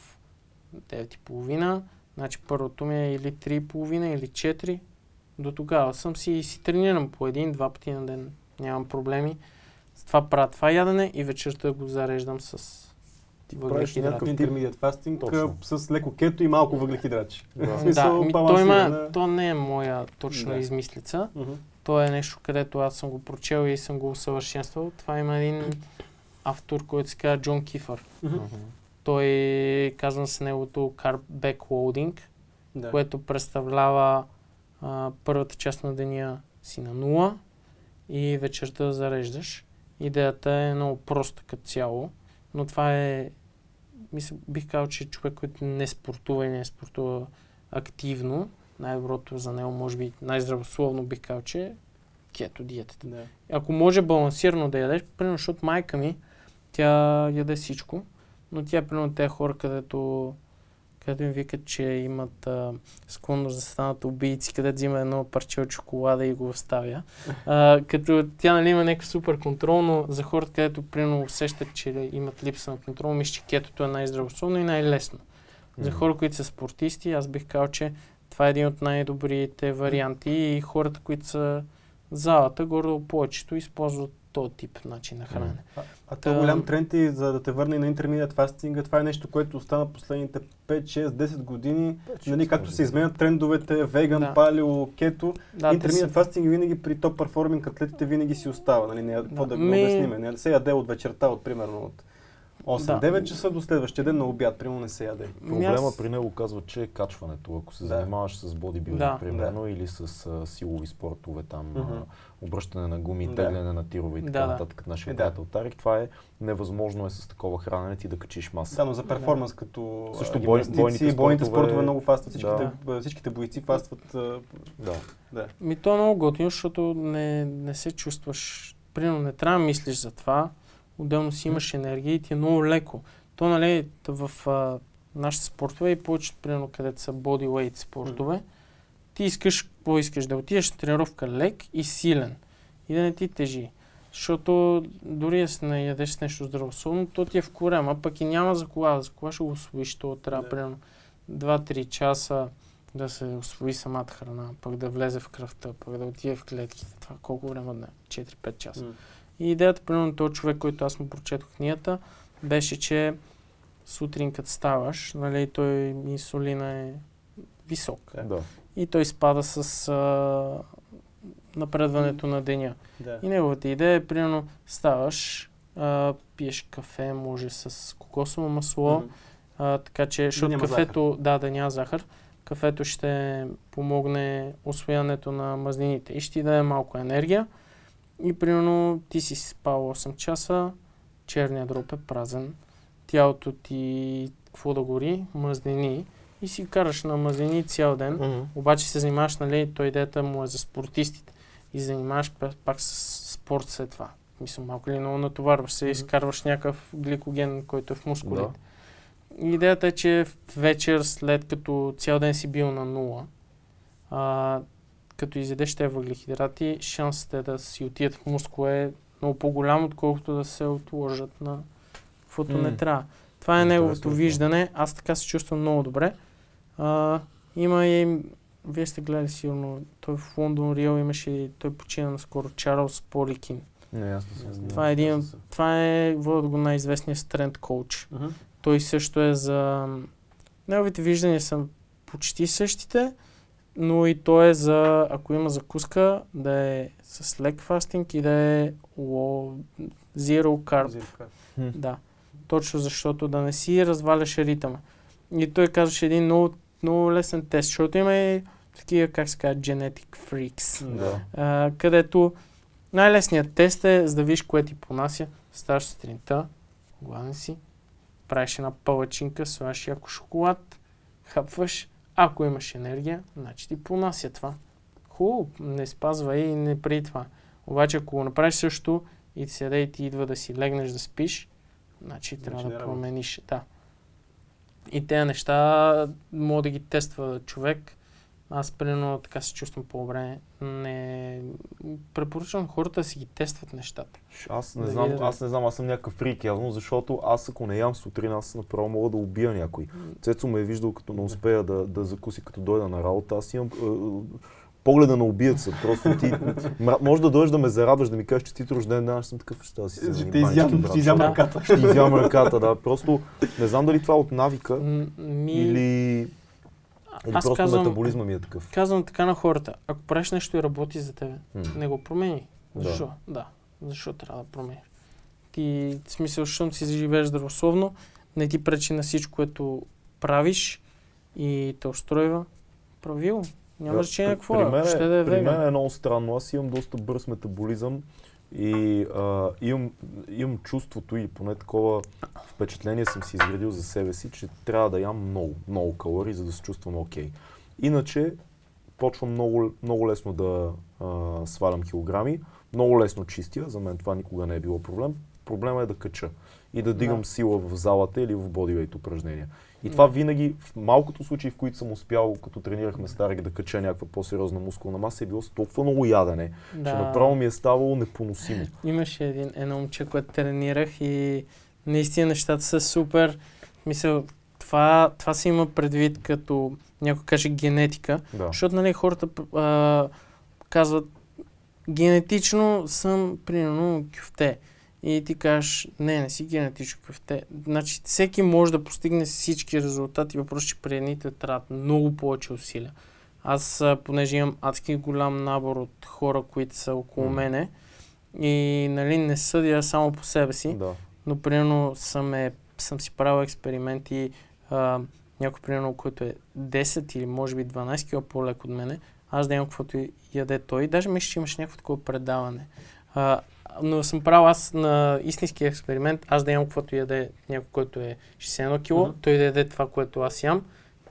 9.30, значи първото ми е или 3.30 или 4. До тогава съм си и си тренирам по един-два пъти на ден. Нямам проблеми. С това правя това ядене и вечерта го зареждам с Ти въглехидрати. някакъв Точно. а, с леко кето и малко въглехидрати. Да. Да, то, има, то не е моя точно Да. измислица. Мгм. То е нещо, където аз съм го прочел и съм го усъвършенствал. Това има един автор, който се казва Джон Кифър. Мгм. Той казва с неговото Carb Backloading, Да. което представлява а, първата част на деня си на нула и вечерта зареждаш. Идеята е много проста като цяло, но това е мисля, бих казал, че човек, който не спортува и не спортува активно, най-доброто за него, може би най-здравословно бих казал, че е кето диетата. Да. Ако може балансирано да ядеш, примерно, защото майка ми, тя яде всичко, но тя, примерно, те хора, където, където им викат, че имат а, склонност да станат убийци, където взима едно парче от чоколада и го оставя. А, като тя нали, има някакъв супер контрол, но за хората, където примерно усещат, че имат липса на контрол, мисля, че кетото е най-здравословно и най-лесно. За хора, които са спортисти, аз бих казал, че това е един от най-добрите варианти и хората, които са залата, горе повечето използват този тип начин на хранене. А, а Та- то голям тренд и за да те върне на интермедиат фастинга, това е нещо, което остана последните 5, 6, 10 години. Нали, както се изменят трендовете, веган, Да. палео, кето, Да, те интермедиат фастинг винаги при топ перформинг атлетите винаги си остава. Нали, не, какво да, го Ми- обясниме? Не да се яде от вечерта, от примерно от 8-9 Да. часа до следващия ден на обяд, примерно не се яде. Ми Проблема аз- при него казва, че е качването. Ако се Да. занимаваш с бодибилдинг, Да. примерно, или с а, силови спортове, там, а, Мгм. обръщане на гуми, Да. тегляне на тирове и така Да, да. нататък, нашия Е, да. приятел Тарик, това е невъзможно е с такова хранене ти да качиш маса. Да, но за перформанс като Също бой- бойните бойните спортове- спортове много фастват. Всичките, Да. всичките бойци фастват. а, Да. Да. Ми то е много готино, защото не, не се чувстваш, примерно не трябва да мислиш за това, отделно си имаш енергия и ти е много леко. То, нали, в а, нашите спортове и повечето, примерно, където са bodyweight спортове, ти искаш, какво искаш? Да отидеш на тренировка лек и силен и да не ти тежи. Защото дори да се наядеш с нещо здравословно, то ти е в корема, пък и няма за кога. За кога ще го освоиш, то трябва Да. примерно 2-3 часа да се освои самата храна, пък да влезе в кръвта, пък да отиде в клетките. Това колко време дне? 4-5 часа. М. И идеята, примерно, този човек, който аз му прочетох книгата, беше, че сутрин като ставаш, нали, той инсулина е висок. Да. И той спада с а, напредването на деня. Да. И неговата идея е, примерно, ставаш, а, пиеш кафе, може с кокосово масло, Мгм. а, така че, защото кафето, да, да няма захар, кафето ще помогне освояването на мазнините и ще ти даде малко енергия. И примерно ти си спал 8 часа, черният дроб е празен, тялото ти, какво да гори, мазнини и си караш на мазнини цял ден. Мгм. Обаче се занимаваш, нали, той идеята му е за спортистите. И занимаваш пак, с спорт след това. Мисля, малко ли много натоварваш се Мгм. изкарваш някакъв гликоген, който е в мускулите. Да. Идеята е, че вечер, след като цял ден си бил на нула, а, като изядеш тези въглехидрати, шансите да си отидат в мускула е много по-голям, отколкото да се отложат на каквото не М. трябва. Това е неговото е виждане. Аз така се чувствам много добре. А, има и... Вие сте гледали сигурно, той в Лондон Рио имаше, и той почина наскоро, Чарлз Поликин. Не, аз не съм знал. Това е един, това е, водят го най-известният стрент коуч. Мгм. Той също е за... Неговите виждания са почти същите, но и той е за, ако има закуска, да е с лек фастинг и да е low, zero carb. Зирка. Хм. Да. Точно защото да не си разваляш ритъма. И той казваше един много, много лесен тест, защото има и такива, как се казва, genetic freaks, Да. а, където най-лесният тест е за да видиш кое ти понася. Ставаш сутринта, гладен си, правиш една палачинка, слагаш яко шоколад, хапваш, ако имаш енергия, значи ти понася това. Хубаво, не спазвай и не преди това. Обаче ако го направиш също и седе и ти идва да си легнеш да спиш, значи трябва не да промениш. Да. И тези неща мога да ги тества човек. Аз, примерно, така се чувствам по-добре. Не... Препоръчвам хората да си ги тестват нещата. Аз не Да знам, видят. аз не знам, аз съм някакъв фрик явно, защото аз ако не ям сутрин, аз направо мога да убия някой. Цецо ме е виждал като не успея да, да закуси като дойда на работа. Аз имам е, е, погледа на убиеца. Просто ти може да дойдеш да ме зарадваш, да ми кажеш, че ти рожден ден, аз съм такъв, ще да си се Ще те изям, ще изям Да. ръката. ще изям ръката, да. Просто не знам дали това е от навика Ми... или, или Аз просто казвам, метаболизма ми е такъв. казвам така на хората. Ако правиш нещо и работи за тебе, М. не го промени. Да. Защо? Да. Защо трябва да промениш? Ти, в смисъл, защото си живееш здравословно, не ти пречи на всичко, което правиш и те устройва. Прави го. Няма Да, значение при- какво при е. мен, Ще да е при мен веган. е много странно. Аз имам доста бърз метаболизъм И а, имам, имам чувството или поне такова впечатление съм си изградил за себе си, че трябва да ям много, много калории, за да се чувствам окей. Иначе почвам много, много лесно да а, свалям килограми, много лесно чистя, за мен това никога не е било проблем. Проблема е да кача и да дигам Да. сила в залата или в бодивейт упражнения. И това Да. винаги, в малкото случаи, в които съм успял, като тренирахме старик, да кача някаква по-сериозна мускулна маса, е било с толкова много ядене, че направо ми е ставало непоносимо. Имаше един, едно момче, което тренирах и наистина нещата са супер. Мисля, това, това се има предвид като някой каже генетика, Да. защото нали, хората а, казват генетично съм примерно кюфте. И ти кажеш, не, не си генетично кюфте. Значи всеки може да постигне всички резултати, въпрос, че при едните трябват много повече усилия. Аз, понеже имам адски голям набор от хора, които са около М. мене, и нали, не съдя само по себе си, Да. но примерно съм, е, съм си правил експерименти, а, някой примерно, който е 10 или може би 12 кг по-лек от мене, аз да имам каквото яде той. Даже мисля, че имаше някакво такова предаване. А, но съм правил аз на истински експеримент, аз да имам каквото яде някой, който е 61 кг, Мгм. той да яде това, което аз ям,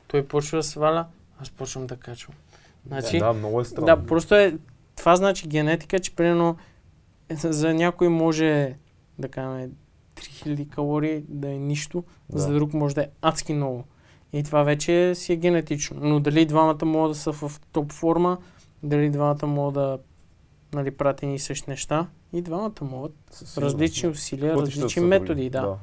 той почва да сваля, аз почвам да качвам. Значи, да, много е странно. да, просто е, това значи генетика, че примерно за някой може да кажем 3000 калории да е нищо, Да. за друг може да е адски много. И това вече си е генетично. Но дали двамата могат да са в топ форма, дали двамата могат да нали, правят едни и същи неща, и двамата могат. С различни усилия, Пътищата различни методи, други. да.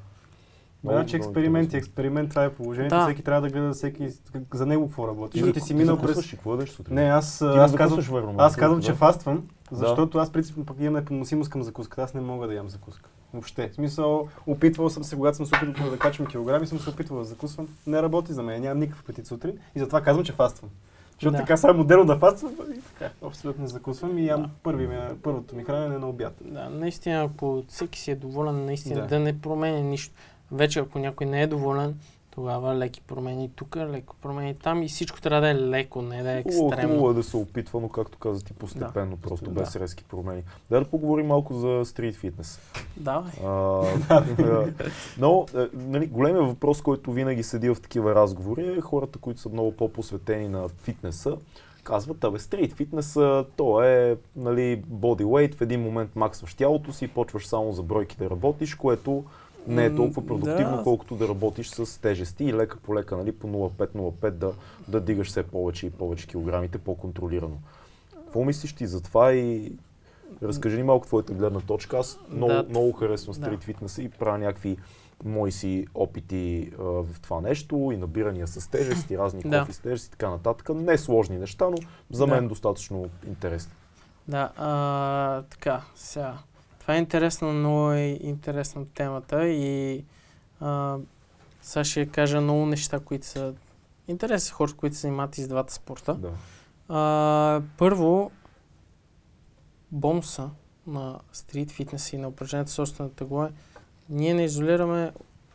Значи експеримент, интересно. експеримент, това е положението. Да. Всеки трябва да гледа всеки за него какво работи. Ти, Защото ти си минал през... и какво сутрин? Не, аз, аз казвам, аз да. казвам, че Да. фаствам, защото аз принципно пък имам непоносимост към закуската. Аз не мога да ям закуска. Въобще. В смисъл, опитвал съм се, когато съм се опитвал да качвам килограми, съм се опитвал да закусвам. Не работи за мен, нямам никакъв апетит сутрин и затова казвам, че фаствам. Защото Да. така сега е модерно да фаствам и така, абсолютно не закусвам и ям Да. първи, ми- първото ми хранене на обяд. Да, наистина, ако всеки си е доволен, наистина Да. да, не променя нищо. Вече ако някой не е доволен, тогава леки промени тук, леко промени там и всичко трябва да е леко, не да е екстремно. хубаво е да се опитва, но както каза ти, постепенно, просто Да. без резки промени. Дай да поговорим малко за стрит фитнес. Давай. А, но, е, нали, големия въпрос, който винаги седи в такива разговори е хората, които са много по-посветени на фитнеса, казват, абе, стрит фитнеса, то е нали, бодyweight, в един момент максваш тялото си, почваш само за бройки да работиш, което не е толкова продуктивно, да. колкото да работиш с тежести и лека по лека, нали, по 0,5-0,5 да, да дигаш все повече и повече килограмите по-контролирано. Какво мислиш ти за това и разкажи ни малко твоята гледна точка. Аз много, Да. много харесвам Да. стрит фитнеса и правя някакви мои си опити а, в това нещо и набирания с тежести, разни Да. кофи с тежести и така нататък. Не сложни неща, но за Да. мен достатъчно интересни. Да, а, така, сега. Това е интересно, много е интересна темата и а, сега ще кажа много неща, които са интересни хора, които се занимават и с двата спорта. Да. А, първо, бонуса на стрит фитнес и на упражнението собствената тегло е, ние не изолираме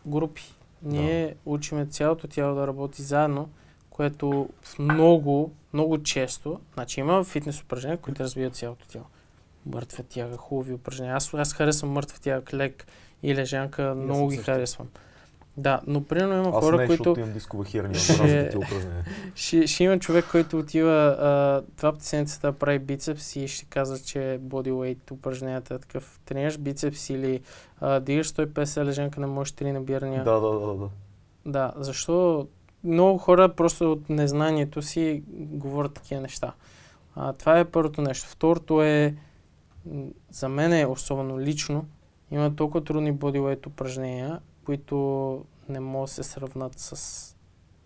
групи. Ние учиме цялото тяло да работи заедно, което в много, много често, значи има фитнес упражнения, които развиват цялото тяло. Мъртва тяга, хубави упражнения. Аз, аз харесвам мъртва тяга, лек и лежанка, много съм ги също. харесвам. Да, но примерно има Аз хора, не, които... защото имам дискова херния, Ще- ще... Ще, има човек, който отива а, два пъти седмицата да прави бицепс и ще казва, че бодyweight упражненията е такъв. Тренираш бицепс или а, дигаш 150 лежанка, не можеш 3 набирания. Да, да, да, да. Да, защо много хора просто от незнанието си говорят такива неща. А, това е първото нещо. Второто е, за мен е особено лично, има толкова трудни бодyweight упражнения, които не могат да се сравнат с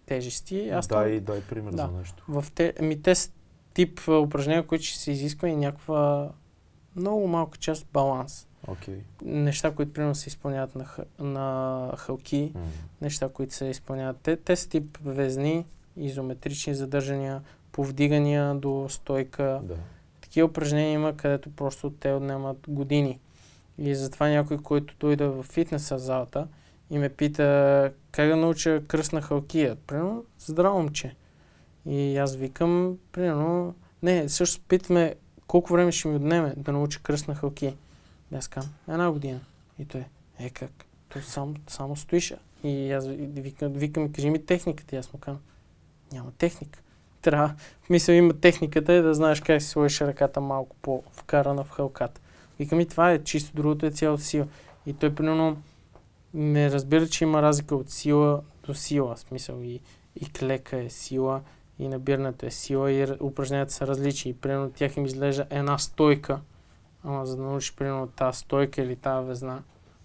тежести. Аз там- дай, дай пример Да. за нещо. в те, ми, те тип упражнения, които ще се изисква и някаква много малка част баланс. Окей. Неща, които примерно се изпълняват на, на хълки, М. неща, които се изпълняват. Те, те са тип везни, изометрични задържания, повдигания до стойка. Да. Такива упражнения има, където просто те отнемат години. И затова някой, който дойде в фитнеса залата и ме пита как да науча кръст на халкия. Примерно, здраво момче. И аз викам, примерно, не, също питаме колко време ще ми отнеме да науча кръст на халки. Аз казвам, една година. И той, е как? Той само, само стоише. И аз ви- викам, викам, кажи ми техниката. И аз му казвам, няма техника. Трябва, мисля, има техниката е да знаеш как си сложиш ръката малко по-вкарана в хълката. Викам и това е чисто, другото е цяло сила. И той примерно не разбира, че има разлика от сила до сила. В смисъл и, и клека е сила, и набирането е сила, и упражненията са различни. И примерно тях им изглежда една стойка, ама за да научиш примерно тази стойка или тази везна,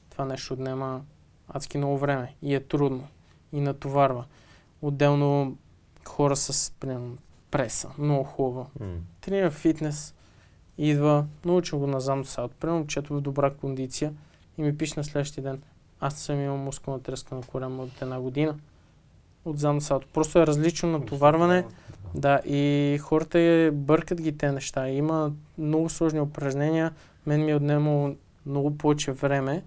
това нещо отнема адски много време и е трудно и натоварва. Отделно хора с примерно, преса, много хубаво. М. Тренира фитнес, идва, научил го на задно салто, примерно момчето в добра кондиция и ми пише на следващия ден, аз съм имал мускулна треска на корема от една година от салто. Просто е различно натоварване. Да, и хората е, бъркат ги те неща. Има много сложни упражнения. Мен ми е отнемало много повече време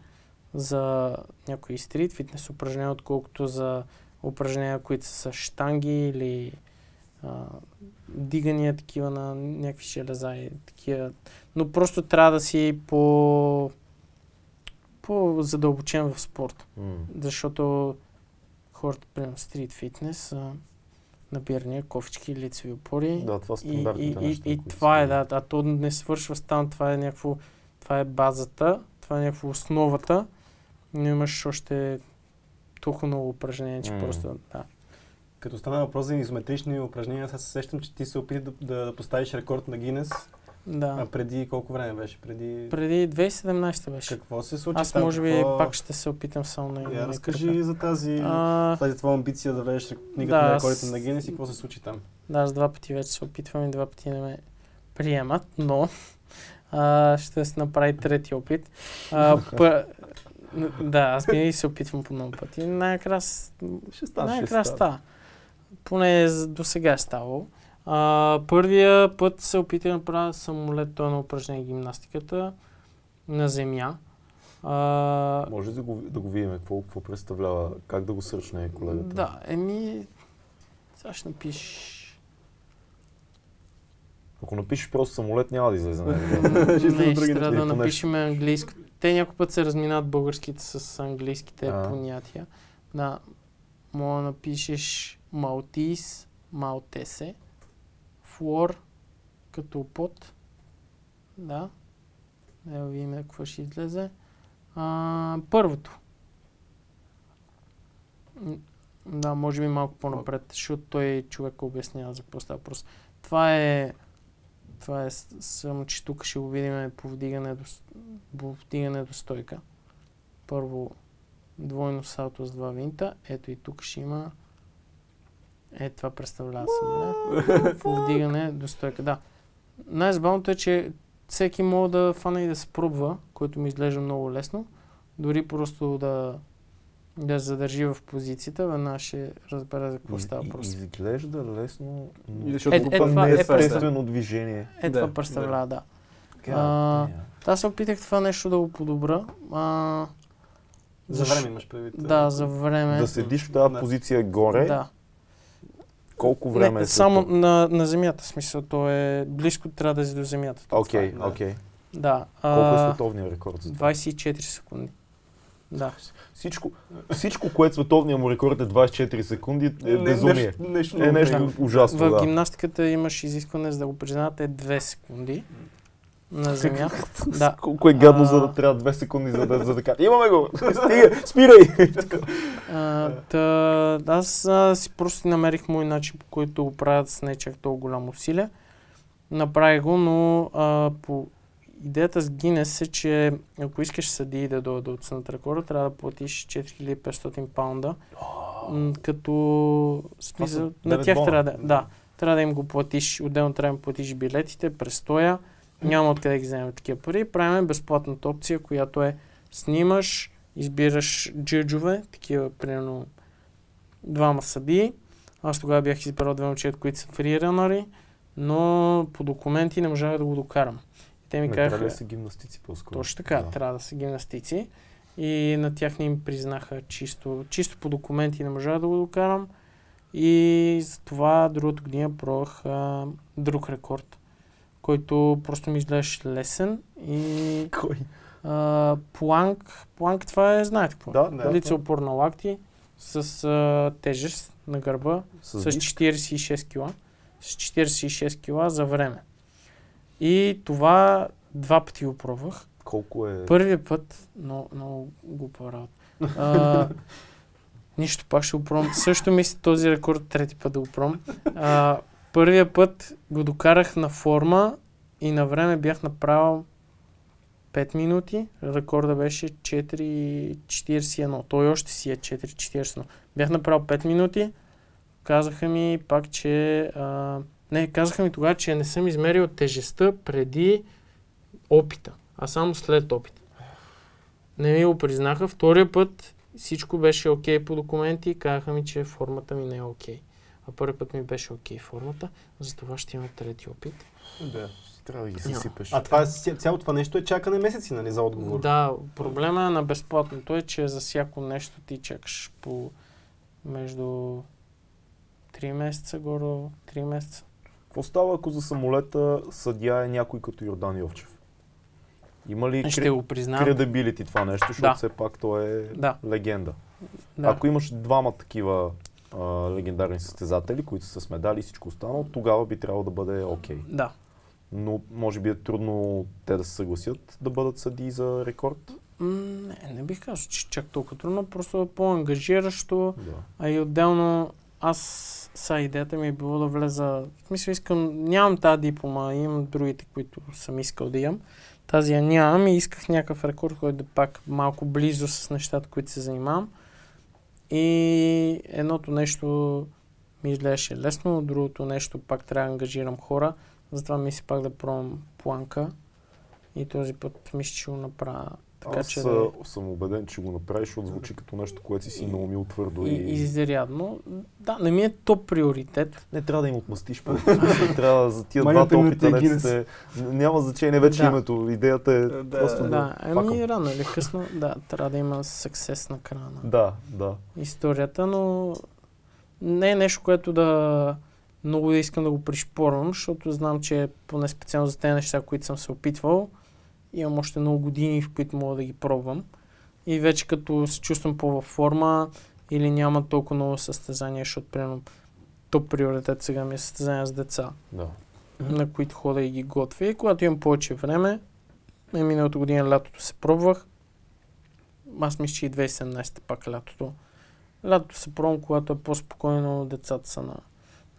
за някои стрит фитнес упражнения, отколкото за упражнения, които са с штанги или а, дигания такива на някакви железа и такива. Но просто трябва да си по, по-задълбочен в спорт. М. Защото хората, примерно стрит фитнес, набирания, кофички, лицеви опори. Да, това И, и, и, и това е, да, а то не свършва с там, това е някакво, това е базата, това е някакво основата, но имаш още толкова много упражнения, че М. просто, да. Като стана въпрос за изометрични упражнения, сега се сещам, че ти се опита да, да, да поставиш рекорд на Гинес. А Да. преди колко време беше? Преди... Преди 2017 беше. Какво се случи Аз там? може би Какво... пак ще се опитам само на Я разкажи кръка. за тази, А, тази твоя амбиция да влезеш книгата Да, на аз- рекордите на Гинес и какво се случи там? Да, аз два пъти вече се опитвам и два пъти не ме приемат, но а, ще се направи трети опит. А, пър... Да, аз винаги се опитвам по много пъти. Най-накрая Ще най-накрая става. Поне за- до сега е ставало. А, първия път се опитах да направя самолет, е на упражнение гимнастиката на земя. А, Може да го, да го видим какво, какво представлява, как да го сръчне колегата. да, еми, сега ще напиш Ако напишеш просто самолет, няма да излезе. не, ще трябва да Поне напишем английско. Те някой път се разминават българските с английските А. понятия. Да, мога да напишеш Малтис, Малтесе, Флор, като под. Да. Да видим какво ще излезе. А, първото. Да, може би малко по-напред, защото той човек обяснява за какво става въпрос. Това е това е само, че тук ще го видим повдигане до, повдигане до стойка. Първо двойно салто с два винта. Ето и тук ще има е, това представлява самолет. Повдигане до стойка. Да. Най-забавното е, че всеки може да фане и да се пробва, което ми изглежда много лесно. Дори просто да, да задържи в позицията, веднага ще разбере за какво става и- просто. Изглежда лесно, но Е, е, пък това- не е, е това- естествено движение. Е, Да, това представлява, да. God А, damn. Аз се опитах това нещо да го подобра. А, За време имаш предвид. Да, за време. Да седиш в тази Да. позиция горе, Да. колко време Не, е само това? на, на земята, смисъл, то е близко, трябва да си до земята. Окей, е. окей. Да. Колко е световният рекорд за това? 24 секунди. Да. Всичко, всичко, което световният му рекорд е 24 секунди, е Не, безумие. Нещо, нещо, Е нещо много. ужасно, В да. гимнастиката имаш изискване за да го признавате 2 секунди на земя. да. Колко е гадно, А. за да трябва 2 секунди, за да, за да кажа. Имаме го! Стига! Спирай! А, та, аз а, си просто намерих мой начин, по който го правят с не чак толкова голямо усилие. Направих го, но а, по идеята с Гинес е, че ако искаш съдии да дойдат да оценят рекорда, трябва да платиш 4500 паунда. Като смисъл, на тях бона. трябва да, да, трябва да им го платиш, отделно трябва да им платиш билетите, престоя, няма откъде да ги вземем такива пари. Правим безплатната опция, която е снимаш, избираш джиджове, такива примерно двама съдии. Аз тогава бях избрал две момчета, които са фриранъри, но по документи не можах да го докарам. Те ми Не трябва казаха, да са гимнастици по-скоро. точно така, Да. трябва да са гимнастици. И на тях не им признаха чисто, чисто по документи не можах да го докарам. И за това другата година пробвах а, друг рекорд, който просто ми изглеждаше лесен и Кой? А, планк, планк това е, знаете какво? Да, Да. Лице опор на лакти с а, тежест на гърба С, с диск. 46 кила. С 46 кила за време. И това два пъти го пробвах. Колко е... Първия път, много, много глупа работа. Нищо, пак ще го пробвам. Също мисля този рекорд трети път да го пробвам. Първия път го докарах на форма и на време бях направил 5 минути. Рекорда беше 4.41. Той още си е 4.41. Бях направил 5 минути. Казаха ми пак, че... А, не, казаха ми тогава, че не съм измерил тежестта преди опита, а само след опита. Не ми го признаха. Втория път всичко беше окей по документи. Казаха ми, че формата ми не е окей. А първи път ми беше окей формата. Затова ще има трети опит. Да. Трябва да ги съсипеш. А това е, ця- цялото това нещо е чакане месеци, нали, за отговор? Да, проблема е на безплатното е, че за всяко нещо ти чакаш по между 3 месеца, горе 3 месеца. Какво става, ако за самолета съдия е някой като Йордан Йовчев? Има ли Ще кри... го признавам. кредабилити това нещо, защото Да. все пак той е Да. легенда. Да. Ако имаш двама такива а, легендарни състезатели, които са с медали и всичко останало, тогава би трябвало да бъде окей. Да. Но може би е трудно те да се съгласят да бъдат съдии за рекорд. Не, не бих казал, че чак толкова трудно, просто е по-ангажиращо, Да. а и отделно аз са идеята ми е било да влеза, в смисъл искам, нямам тази диплома, имам другите, които съм искал да имам. Тази я нямам и исках някакъв рекорд, който да е пак малко близо с нещата, които се занимавам. И едното нещо ми изглеждаше лесно, другото нещо пак трябва да ангажирам хора, затова мисля пак да пробвам планка и този път мисля, че го направя така, Аз че да съм убеден, че го направиш, защото звучи като нещо, което си си наумил твърдо. и, И, и изрядно. Да, не ми е топ приоритет. Не трябва да им отмъстиш по Трябва за тия двата опита, не сте, няма значение вече Да. името. Идеята е Да, просто да, Да, ами рано или късно, да, трябва да има съксес на края на Да, да. историята, но не е нещо, което да много да искам да го пришпорвам, защото знам, че поне специално за тези неща, които съм се опитвал, имам още много години, в които мога да ги пробвам. И вече като се чувствам по-във форма или няма толкова много състезания, защото примерно топ приоритет сега ми е състезания с деца, да. на които хода и ги готвя. И когато имам повече време, е миналата година лятото се пробвах. Аз мисля, че и 2017 пак лятото. Лятото се пробвам, когато е по-спокойно, децата са на,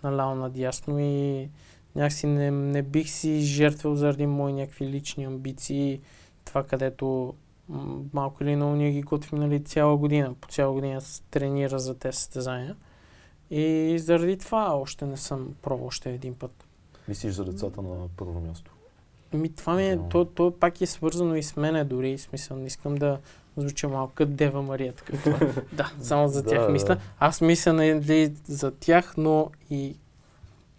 наляво надясно и някакси не, не бих си жертвал заради мои някакви лични амбиции. Това, където малко или много ние ги готвим нали, цяла година. По цяла година се тренира за тези състезания. И заради това още не съм пробвал още един път. Мислиш за децата на първо място. Ми, това ми е, Да. то, то пак е свързано и с мене дори, в смисъл, не искам да звуча малко Дева Мария, така. да, само за тях да. мисля. Аз мисля нали, за тях, но и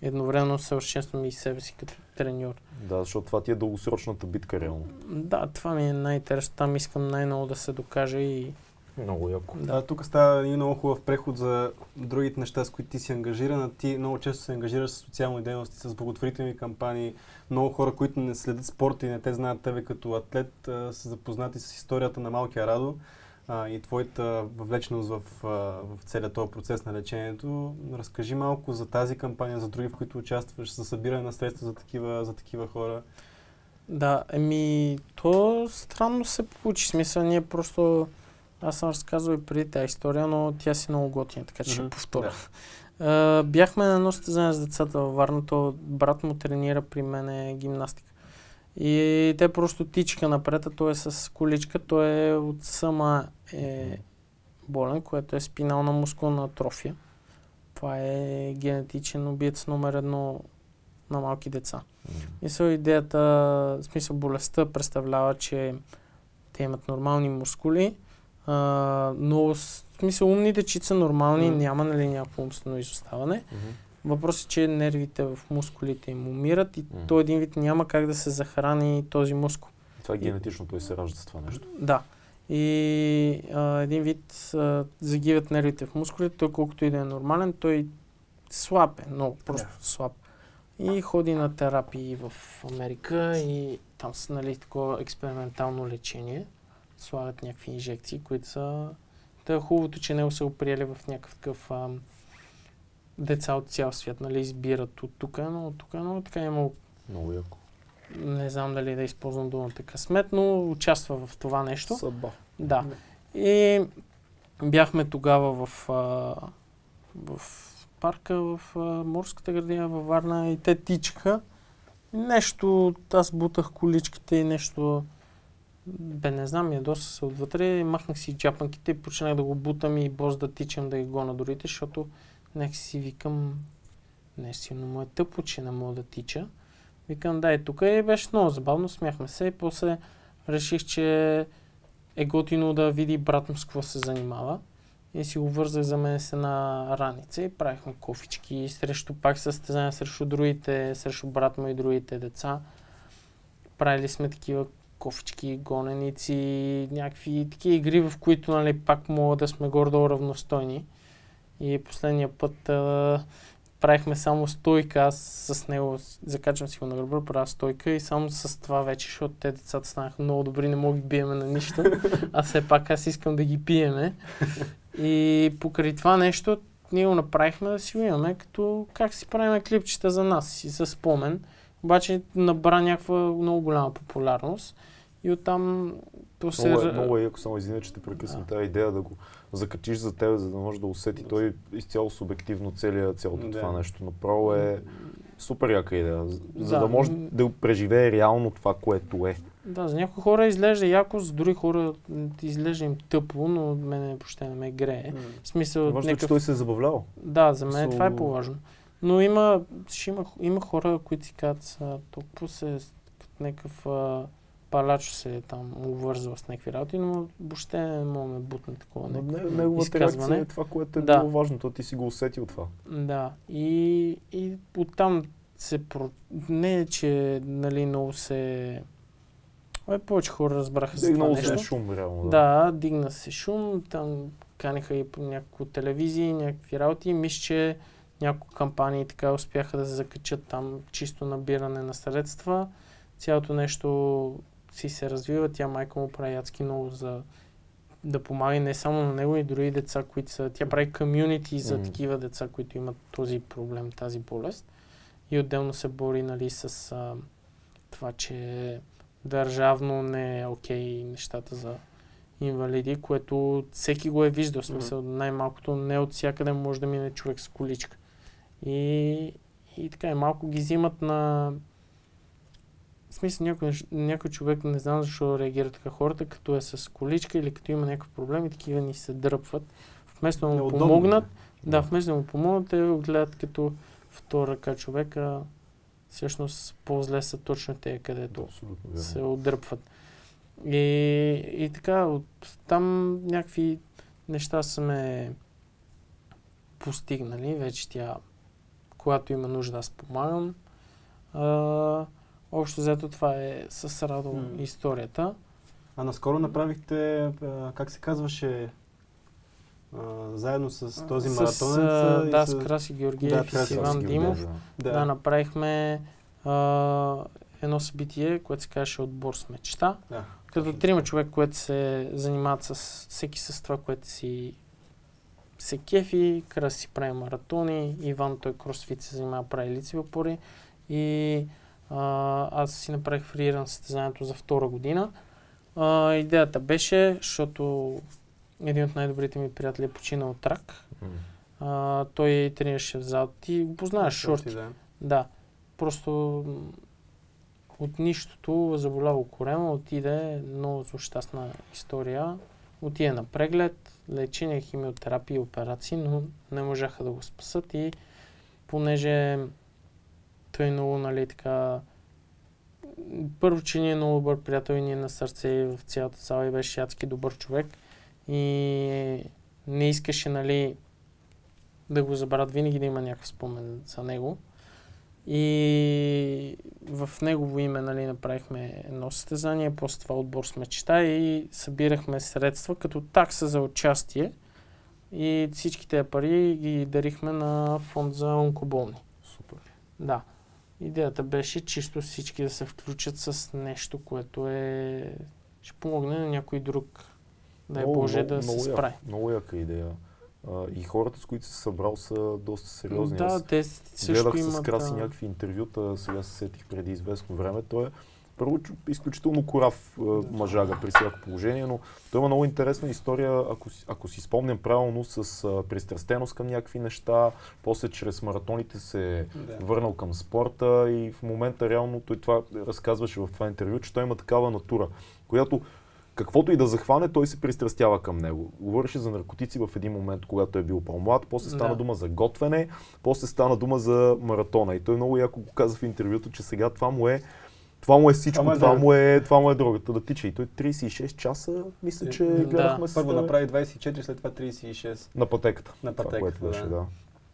едновременно съвършенствам и себе си като треньор. Да, защото това ти е дългосрочната битка реално. Да, това ми е най-интересно. Там искам най-много да се докажа и Много яко. Да, тук става един много хубав преход за другите неща, с които ти си ангажиран. А Ти много често се ангажираш с социални дейности, с благотворителни кампании. Много хора, които не следят спорта и не те знаят тебе като атлет, а, са запознати с историята на малкия Радо а, и твоята въвлеченост в, в целият този процес на лечението. Разкажи малко за тази кампания, за други, в които участваш, за събиране на средства за такива, за такива хора. Да, еми, то странно се получи. Смисъл, ние просто... Аз съм разказвал и преди тази история, но тя си много готина, така че ще Мгм, повторя. да. А, бяхме на едно състезание с децата във Варна, то брат му тренира при мен гимнастика. И те просто тичаха напред, а той е с количка, той е от сама е болен, което е спинална мускулна атрофия. Това е генетичен убиец номер едно на малки деца. Мисъл идеята, в смисъл болестта представлява, че те имат нормални мускули, а, но в смисъл умните чици са нормални, Мгм. няма нали някакво умствено изоставане. Мгм. Въпросът е, че нервите в мускулите им умират и Мгм. то един вид няма как да се захрани този мускул. Това е генетично, той се ражда с това нещо. Да. И а, един вид а, загиват нервите в мускулите, той колкото и да е нормален, той слаб е, много просто Да. слаб. И ходи на терапии в Америка и там са нали, такова експериментално лечение. Слагат някакви инжекции, които са... Та е хубавото, че него са го приели в някакъв такъв ам, деца от цял свят, нали, избират от тук, но от тук, но така е имало Много яко. не знам дали да използвам думата късмет, но участва в това нещо. Съдба. Да. И бяхме тогава в, а, в парка, в а, морската градина във Варна и те тичаха. Нещо, аз бутах количките и нещо, бе не знам, ядоса се отвътре, махнах си джапанките и почнах да го бутам и боз да тичам да ги гона дорите, защото някак си викам, не силно му е тъпо, че не мога да тича. Викам, дай тук и беше много забавно, смяхме се и после реших, че е готино да види брат му с какво се занимава. И си го вързах за мен с една раница и правихме кофички срещу пак състезания срещу другите, срещу брат му и другите деца. Правили сме такива кофички, гоненици, някакви такива игри, в които нали, пак мога да сме гордо равностойни. И последния път а, правихме само стойка, аз с него закачвам си го на гърба, правя стойка и само с това вече, защото те децата станаха много добри, не мога ги биеме на нищо, а все пак аз искам да ги пиеме. И покрай това нещо, ние го направихме да си го имаме, като как си правим клипчета за нас и за спомен. Обаче набра някаква много голяма популярност и оттам то се... Много е, много е яко, само извиня, че те прекъсвам Да. тази идея да го закачиш за тебе, за да може да усети той изцяло субективно целия, цялото Да. това нещо. Направо е супер яка идея, за Да. да може да преживее реално това, което е. Да, за някои хора изглежда яко, за други хора изглежда им тъпо, но мене въобще не ме грее. М. В смисъл, Важно е, че някакъв... той се е забавлявал. Да, за мен това е по-важно. Но има, ще има, има хора, които си казват, толкова се някакъв а, палач се там увързва с някакви работи, но въобще не мога да ме бутне такова. Но не- Неговата реакция е това, което е Да. било важно. То ти си го усетил това. Да, и, и оттам се... Про... Не е, че нали, много се... Ой, повече хора разбраха за това нещо. се шум, реално. Да, дигна се шум, там канеха и по няколко телевизии, някакви работи. Мисля, че няколко кампании така успяха да се закачат там чисто набиране на средства. Цялото нещо си се развива. Тя майка му прави адски много за да помага не само на него, и други деца, които са... Тя прави комюнити за такива деца, които имат този проблем, тази болест. И отделно се бори нали, с а, това, че държавно не е окей нещата за инвалиди, което всеки го е виждал. В смисъл, най-малкото не от всякъде може да мине човек с количка. И, и така, и малко ги взимат на... В смисъл, някой, някой човек, не знам защо реагира така хората, като е с количка или като има някакъв проблем и такива ни се дръпват. Вместо да му Неудобно. помогнат, да, вместо да му помогнат, те го гледат като втора ръка човека. Всъщност по-зле са точно те, където Абсолютно се отдръпват. И, и така, от там някакви неща са ме постигнали. Вече тя, когато има нужда, аз помагам. А, общо взето това е с Радо М. историята. А наскоро направихте, как се казваше, заедно с този и да, с- с Краси Георгиев Да, и с Краси Иван Краси Димов. Да, да направихме а, едно събитие, което се казваше Отбор с мечта. Да. Като трима човек, които се занимават с всеки с това, което си се кефи, Крас си прави маратони, Иван той кросфит се занимава, прави лицеви опори и а, аз си направих фрииран състезанието за втора година. А, идеята беше, защото един от най-добрите ми приятели е починал от рак. А, той тренираше в зал. Ти го познаваш, Шорти. Да. Да, просто от нищото заболява корема, отиде много злощастна история. Отиде на преглед, лечение, химиотерапия и операции, но не можаха да го спасат и понеже той много, нали, така... Първо, че ни е много добър приятел и ни е на сърце в цялата зала и беше адски добър човек и не искаше, нали, да го забравят, винаги да има някакъв спомен за него. И в негово име нали, направихме едно състезание, после това отбор с мечта и събирахме средства като такса за участие. И всички тези пари ги дарихме на фонд за онкоболни. Супер. Да. Идеята беше чисто всички да се включат с нещо, което е... ще помогне на някой друг, да е Боже, да се много, справи. Много яка идея. А, и хората, с които се събрал, са доста сериозни. Да, Аз те също гледах имат... с Краси а, някакви интервюта, сега се сетих преди известно време. Той е първо изключително корав мъжага при всяко положение, но той има много интересна история, ако, ако си спомням правилно, с а, пристрастеност към някакви неща, после чрез маратоните се Да. върнал към спорта и в момента реално той това разказваше в това интервю, че той има такава натура, която каквото и да захване, той се пристрастява към него. Говореше за наркотици в един момент, когато е бил по-млад, после стана Да. дума за готвене, после стана дума за маратона. И той много яко го каза в интервюто, че сега това му е това му е всичко, Това му е това, му е, това му е другата да тича. И той 36 часа, мисля, че Да. гледахме с Първо направи 24, след това 36 на пътеката. на Това, пътеката. което беше, да.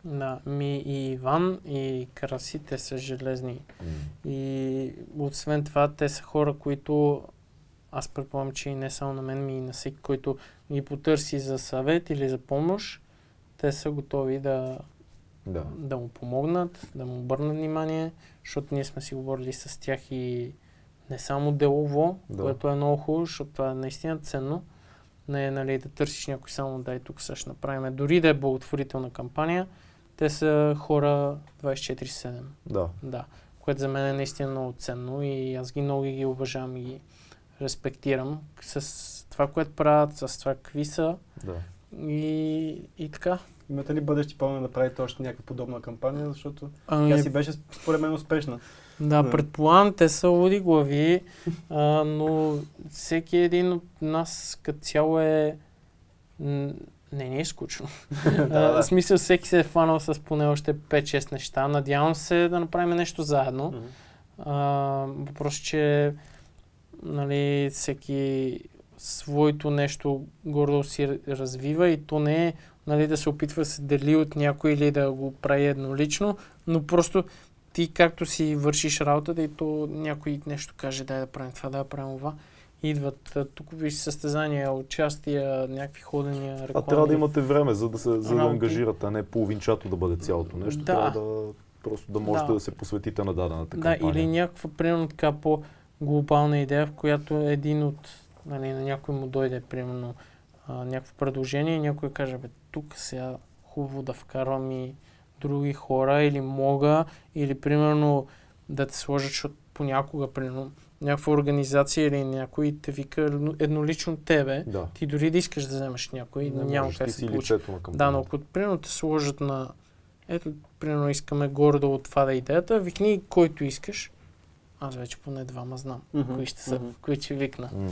Да, ми и Иван и Краси, те са железни. И освен това, те са хора, които аз предполагам, че и не само на мен, ми и на всеки, който ги потърси за съвет или за помощ, те са готови да, Да. да му помогнат, да му обърнат внимание, защото ние сме си говорили с тях и не само делово, Да. което е много хубаво, защото това е наистина ценно. Не е нали, да търсиш някой само дай тук сега ще направим. Дори да е благотворителна кампания, те са хора 24-7. Да. Да, което за мен е наистина много ценно и аз ги много ги уважавам и ги респектирам с това, което правят, с това какви са Да. и, и така. Имате ли бъдещи планове да направите още някаква подобна кампания, защото Ами, тя си беше според мен успешна. да, да. предполагам, те са луди глави, а, но всеки един от нас като цяло е... Не, не е скучно. да, да. В смисъл, всеки се е фанал с поне още 5-6 неща. Надявам се да направим нещо заедно. А, въпрос, че нали, всеки своето нещо гордо си развива и то не е нали, да се опитва да се дели от някой или да го прави еднолично, но просто ти както си вършиш работата и то някой нещо каже дай да правим това, да правим това. Идват тук виж състезания, участия, някакви ходения, реклами. А трябва да имате време, за да се за да ангажирате, а не половинчато да бъде цялото нещо. Да. Трябва да просто да можете Да. да. се посветите на дадената Да, кампания. или някаква, примерно, така по-глобална идея, в която един от, нали, на някой му дойде, примерно, а, някакво предложение и някой каже, бе, тук сега хубаво да вкарвам и други хора, или мога, или, примерно, да те сложат, защото понякога, примерно, някаква организация или някой те вика едно- еднолично тебе, Да. ти дори да искаш да вземеш някой, Не няма как да се получи. Да, но ако примерно те сложат на... Ето, примерно искаме гордо от това да е идеята, викни който искаш. Аз вече поне двама знам. Мгм. Кои ще са, Мгм. кои ще викна. М.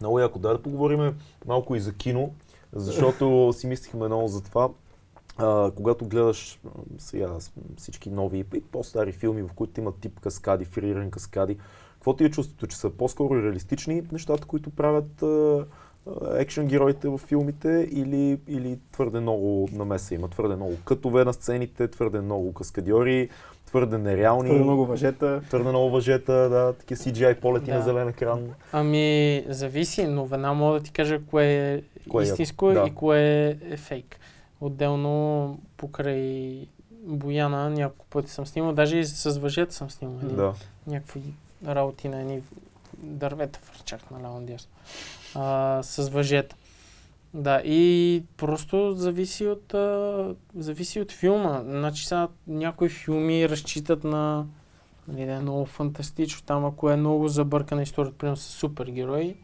Много яко. Да, да поговорим малко и за кино, защото си мислихме много за това. А, когато гледаш сега всички нови и по-стари филми, в които имат тип каскади, фриран каскади, какво ти е чувството, че са по-скоро реалистични нещата, които правят а, екшен героите в филмите или, или твърде много намеса има, твърде много кътове на сцените, твърде много каскадьори, твърде нереални, Твърде много въжета. твърде много въжета, да, такива CGI полети Да. на зелен екран. Ами, зависи, но веднага мога да ти кажа кое е Кое е истинско яко, да. и кое е фейк. Отделно, покрай Бояна, няколко пъти съм снимал, даже и с въжета съм снимал. едни Да. някакви работи на едни дървета върчах на ляво надясно. А, с въжета. Да, и просто зависи от, а, зависи от филма. Значи сега някои филми разчитат на нали, да е много фантастично. Там ако е много забъркана историята, примерно с супергерои,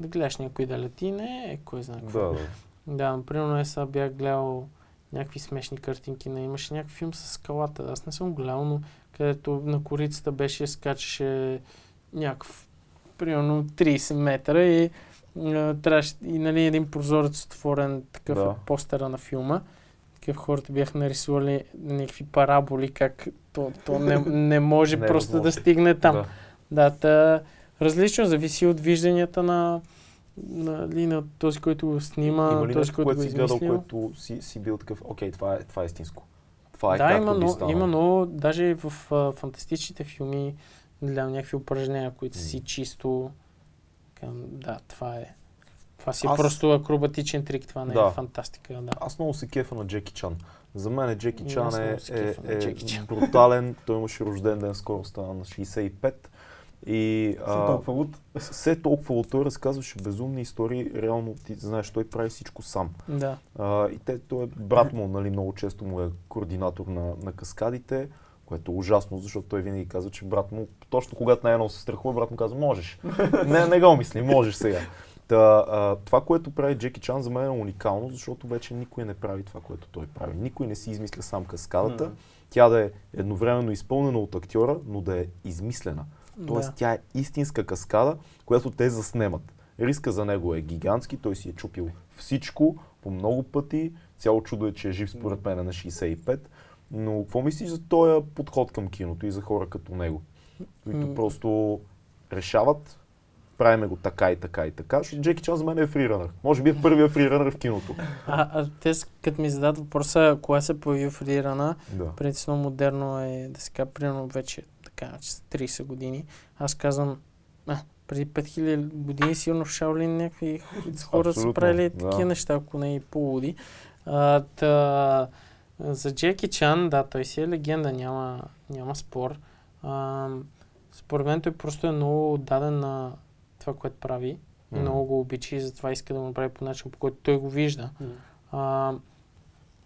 да гледаш някой да лети, не е кой знае какво. Да, да. Да, например, аз сега бях гледал някакви смешни картинки, на имаше някакъв филм с скалата. Аз не съм гледал, но където на корицата беше, скачаше някакъв, примерно 30 метра и трябваше, и нали, един прозорец отворен, такъв Да. е постера на филма. Такъв хората бяха нарисували някакви параболи, как то, то не, не може Не е просто да стигне там. Да. Да, та, различно зависи от вижданията на, нали, на този, който го снима, Има ли този, който което го си гледал, което си, си бил такъв, окей, това е, това е истинско. Това е да, има, но, има, но даже в а, фантастичните филми гледам някакви упражнения, които са си чисто към, да, това е. Това си е Аз- просто акробатичен трик, това не Да. е фантастика. Да. Аз много се кефа на Джеки Чан. За мен Джеки Чан е, се е, е Джеки Чан. брутален. Той имаше рожден ден, скоро стана на 65. И Си а, толкова луд. все толкова от той разказваше безумни истории. Реално, ти знаеш, той прави всичко сам. да. А, и те, той е брат му, нали, много често му е координатор на, на каскадите, което е ужасно, защото той винаги казва, че брат му, точно когато най-много се страхува, брат му казва, можеш. не, не го мисли, можеш сега. Та, а, това, което прави Джеки Чан за мен е уникално, защото вече никой не прави това, което той прави. Никой не си измисля сам каскадата. Тя да е едновременно изпълнена от актьора, но да е измислена. Тоест да. тя е истинска каскада, която те заснемат. Риска за него е гигантски, той си е чупил всичко по много пъти. Цяло чудо е, че е жив според мен на 65. Но какво мислиш за този подход към киното и за хора като него? Които М. просто решават, правиме го така и така и така, защото Джеки Чан за мен е фриранър. Може би е първия фриранър в киното. А, а те, като ми зададат въпроса, кога се появи фрирана, Да. принципно модерно е, да се кажа, примерно вече така, че са 30 години. Аз казвам, а, преди 5000 години сигурно в Шаолин някакви хора са Абсолютно, правили да. такива неща, ако не и полуди. А, та, за Джеки Чан, да, той си е легенда, няма, няма спор. А, според мен той просто е много даден на това, което прави М. много го обича и затова иска да го направи по начин, по който той го вижда. А,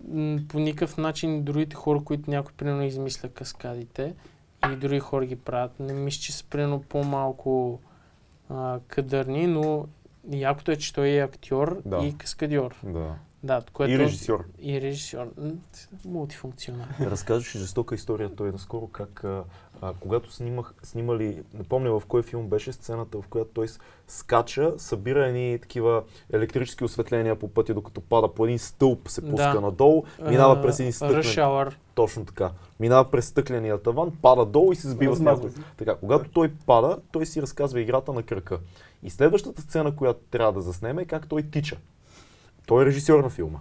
м, по никакъв начин другите хора, които някой примерно измисля каскадите и други хора ги правят, не мисля, че са примерно по-малко а, кадърни, но якото е, че той е актьор Да. и каскадьор. да. Да, което И режисьор. И режисьор. М, Мултифункционален. Разказваше жестока история той наскоро, как а, а, когато снимах, снимали, не помня в кой филм беше сцената, в която той скача, събира едни такива електрически осветления по пътя, докато пада по един стълб, се пуска Да. надолу, минава през един стъклен, точно така, минава през стъкления таван, пада долу и се сбива с някой. Така, когато той пада, той си разказва играта на кръка. И следващата сцена, която трябва да заснеме е как той тича. Той е режисьор на филма.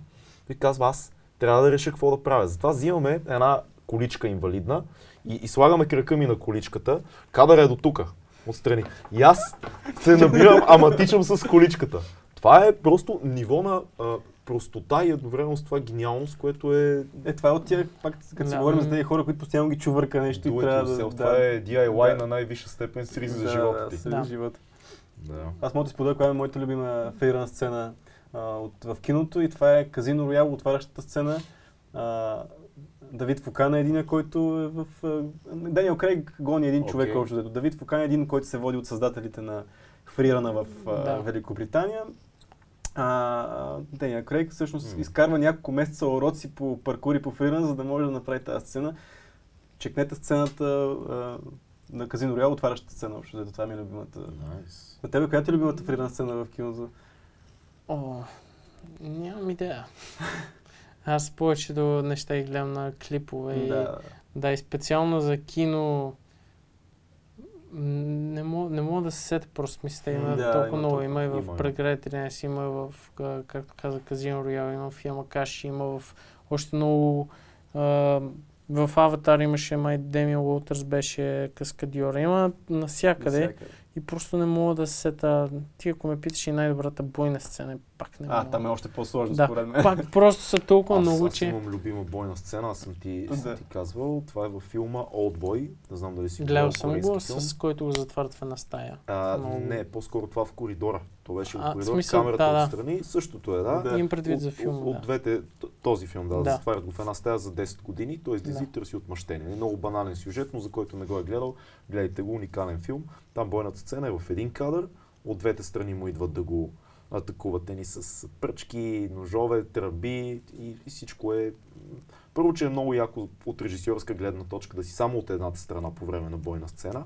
Той казва, аз трябва да реша какво да правя. Затова взимаме една количка инвалидна и, и слагаме кръка ми на количката, кадър е до тука, отстрани. И аз се набирам, ама тичам с количката. Това е просто ниво на а, простота и едновременно с това гениалност, което е Е, това е от тия, пак като си Да. говорим за тези хора, които постоянно ги чувърка нещо и do it трябва да... yourself. да, Това е DIY да. на най-висша степен с риск за да, живота да, ти. Да. живота. Да. Аз мога да споделя коя е моята любима фейрана сцена а, от, в киното и това е Казино Роял, отварящата сцена. А, Давид Фукан е един, който е в... Даниел Крейг гони един човек, Окей. общо. взето. Давид Фукан е един, който се води от създателите на фрирана в а, Да. Великобритания. А, Даниел Крейг всъщност М. изкарва няколко месеца уроци по паркур и по фрирана, за да може да направи тази сцена. Чекнете сцената а, на Казино Роял, отварящата сцена, общо. взето. Това ми е любимата. Nice. На тебе, коя ти е любимата фрирана сцена в киното? О, нямам идея. Аз повечето неща ги гледам на клипове и Да. Да, и специално за кино не мога, не мога да се сета просто мисля, има Да, да, толкова има много. толкова. Има и в Преград 13, има и в, както каза, Казино Роял, има в Ямакаши, има в още много... А, в Аватар имаше май Демиан Уолтърс беше каскадиора. Има навсякъде Навсякъде. И просто не мога да се сета. Ти ако ме питаш и най-добрата бойна сцена, пак не мога. А, там е още по-сложно, Да, според мен. Пак просто са толкова Аз, много, аз че... имам любима бойна сцена, аз съм ти, Да. съм ти казвал. Това е във филма Oldboy. Не знам дали си Гледал съм го, с който го затварят в една стая. А, много. Не, по-скоро това в коридора. То беше в коридора, смисъл, камерата да, да. отстрани. Същото е, да. Да. Им предвид От- за филма, от, да. от двете, този филм, да, Да. затварят го в една стая за 10 години, той излиза Да. и търси отмъщение. Много банален сюжет, но за който не го е гледал, гледайте го, уникален филм. Там бойната сцена е в един кадър, от двете страни му идват да го атакуват ни с пръчки, ножове, тръби и, и всичко е... Първо, че е много яко от режисьорска гледна точка да си само от едната страна по време на бойна сцена.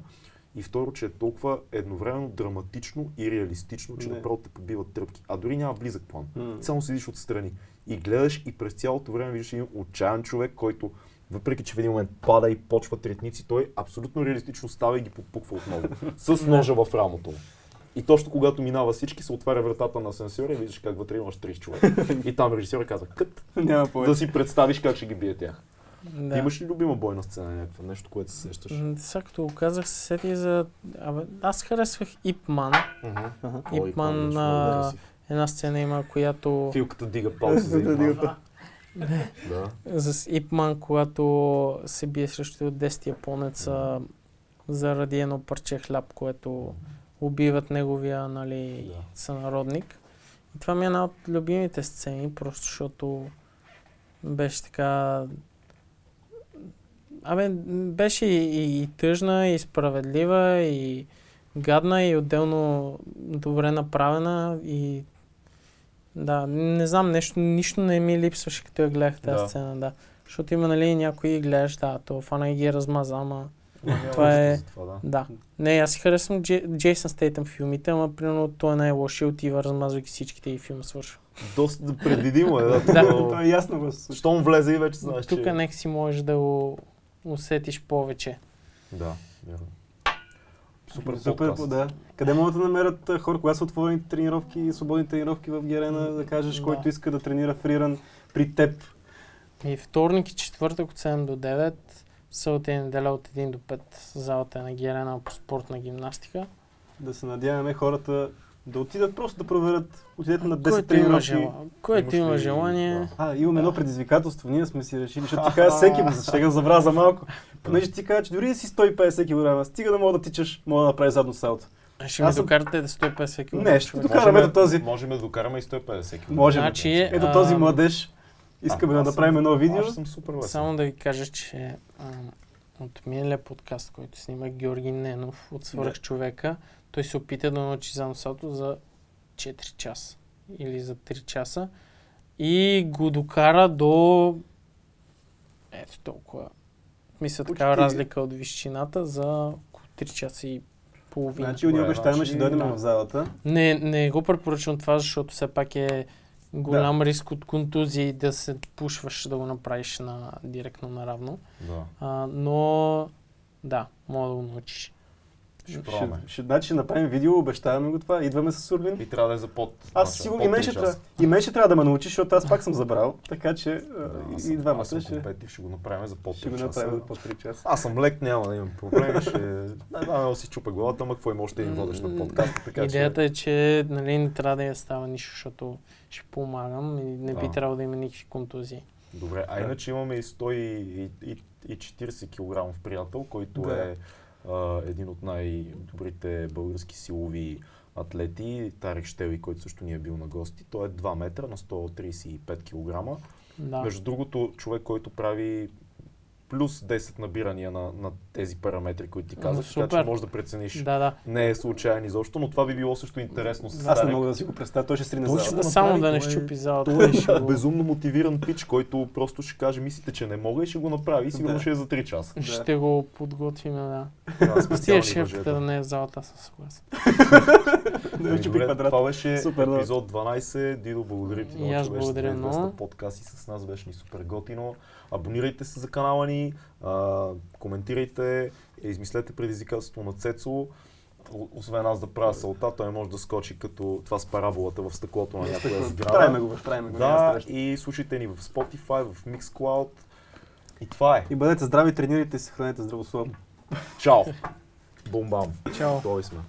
И второ, че е толкова едновременно драматично и реалистично, че направо те побиват тръпки. А дори няма близък план. М. Само седиш отстрани и гледаш и през цялото време виждаш един отчаян човек, който въпреки, че в един момент пада и почва третници, той абсолютно реалистично става и ги подпуква отново. с ножа в рамото. И точно когато минава всички, се отваря вратата на асансьора и виждаш как вътре имаш 30 човека. И там режисьора казва, кът, да си представиш как ще ги бие тях. Да. Имаш ли любима бойна сцена някаква? Нещо, което се сещаш? Сега като го казах, се сетих за... Абе, аз харесвах Ипман. Аха. Ой, Ипман една сцена има, която... Филката дига палца за Да, Ипман. Да. с Ипман, когато се бие срещу 10 японеца заради едно парче хляб, което убиват неговия нали, Да. сънародник. И това ми е една от любимите сцени, просто защото беше така... Абе, беше и, и, и тъжна, и справедлива, и гадна, и отделно добре направена, и да, не знам, нещо, нищо не ми липсваше, като я гледах тази Да. сцена, да. Защото има, нали, някои гледаш, да, то фана и ги размаза, ама Ама Това е- Това, да. да. Не, аз си харесвам Джей, Джейсън Стейтън в филмите, ама примерно той е най-лошия, отива, размазвайки всичките и филма свършва. Доста предвидимо е, да. Да. това- Това е ясно. Щом влезе и вече знаеш, Тук че... нека си можеш да го усетиш повече. Да, вярно. Супер, Супер, да. Къде могат да намерят хора, кога са отворените тренировки, свободни тренировки в Герена, да кажеш, Да. който иска да тренира фриран при теб? И вторник и четвъртък от 7 до 9, събота и неделя от 1 до 5, залата е на Герена по спортна гимнастика. Да се надяваме хората да отидат просто да проверят. Отидете на 10 Който има, тренировки. Имаш има ли- желание. А, имаме едно предизвикателство. Ние сме си решили, защото ти каза всеки, ще го забравя за малко. Понеже ти каза, че дори да си 150 кг, стига да мога да тичаш, мога да направиш задно салто. ще ми Аз съм- докарате да 150 кг. Не, ще докараме до този. Можем да докараме и 150 кг. Можем. Значи, Ето този младеж. Искаме да направим едно видео. Аз съм супер лесен. Само да ви кажа, че а, от миналия подкаст, който снима Георги Ненов от Свърх човека, той се опита да научи задно салто за 4 часа или за 3 часа и го докара до ето толкова. Мисля Почти. такава разлика от височината за около 3 часа и половина. Значи, ние обещаваме, ще дойдем да. в залата. Не, не го препоръчвам това, защото все пак е голям риск от контузии да се пушваш да го направиш на, директно наравно. Да. А, но да, мога да го научиш. Ще Ще, пробваме. ще, значи ще направим видео, обещаваме го това. Идваме с Сурбин. И трябва да е за под. Аз значи, сигурно и мен ще трябва, и мен ще трябва да ме научиш, защото аз пак съм забрал. Така че Да, аз и, двамата ще, компетив, ще го направим за под ще 3 го часа. направим по 3 часа. Аз съм лек, няма да имам проблеми. Ще... Знам, да си чупа главата, ама какво има още един водещ на подкаста, така Идеята е, че нали, не трябва да я става нищо, защото ще помагам и не би Да. трябвало да има никакви контузии. Добре, а Да. иначе имаме и 140 кг приятел, който Да. е а, един от най-добрите български силови атлети, Тарик Штеви, който също ни е бил на гости. Той е 2 метра на 135 кг. Да. Между другото, човек, който прави плюс 10 набирания на, на тези параметри, които ти казах, така че можеш да прецениш. Да, да. Не е случайен изобщо, но това би било също интересно. С Аз не Тарик. мога да си го представя, той ще срине Той ще залата. Да, само да не е- щупи залата. Той е го- безумно мотивиран пич, който просто ще каже, мислите, че не мога и ще го направи. И сигурно Да. ще е за 3 часа. Ще го подготвим, да. Това С специални тия шефката да не е в залата, аз съм съгласен. Да. Това беше Супер, да. епизод 12. Дидо, благодаря ти И много, аз че беше благодаря с 200 много. подкаст и с нас беше ни супер готино. Абонирайте се за канала ни, а, коментирайте, измислете предизвикателство на Цецо. Освен аз да правя салта, той може да скочи като това с параболата в стъклото на някоя сграда. Правиме го, правиме го. Да, и слушайте ни в Spotify, в Mixcloud. И това е. И бъдете здрави, тренирайте и се хранете здравословно. Чао! Бум-бам! Чао. Готови сме.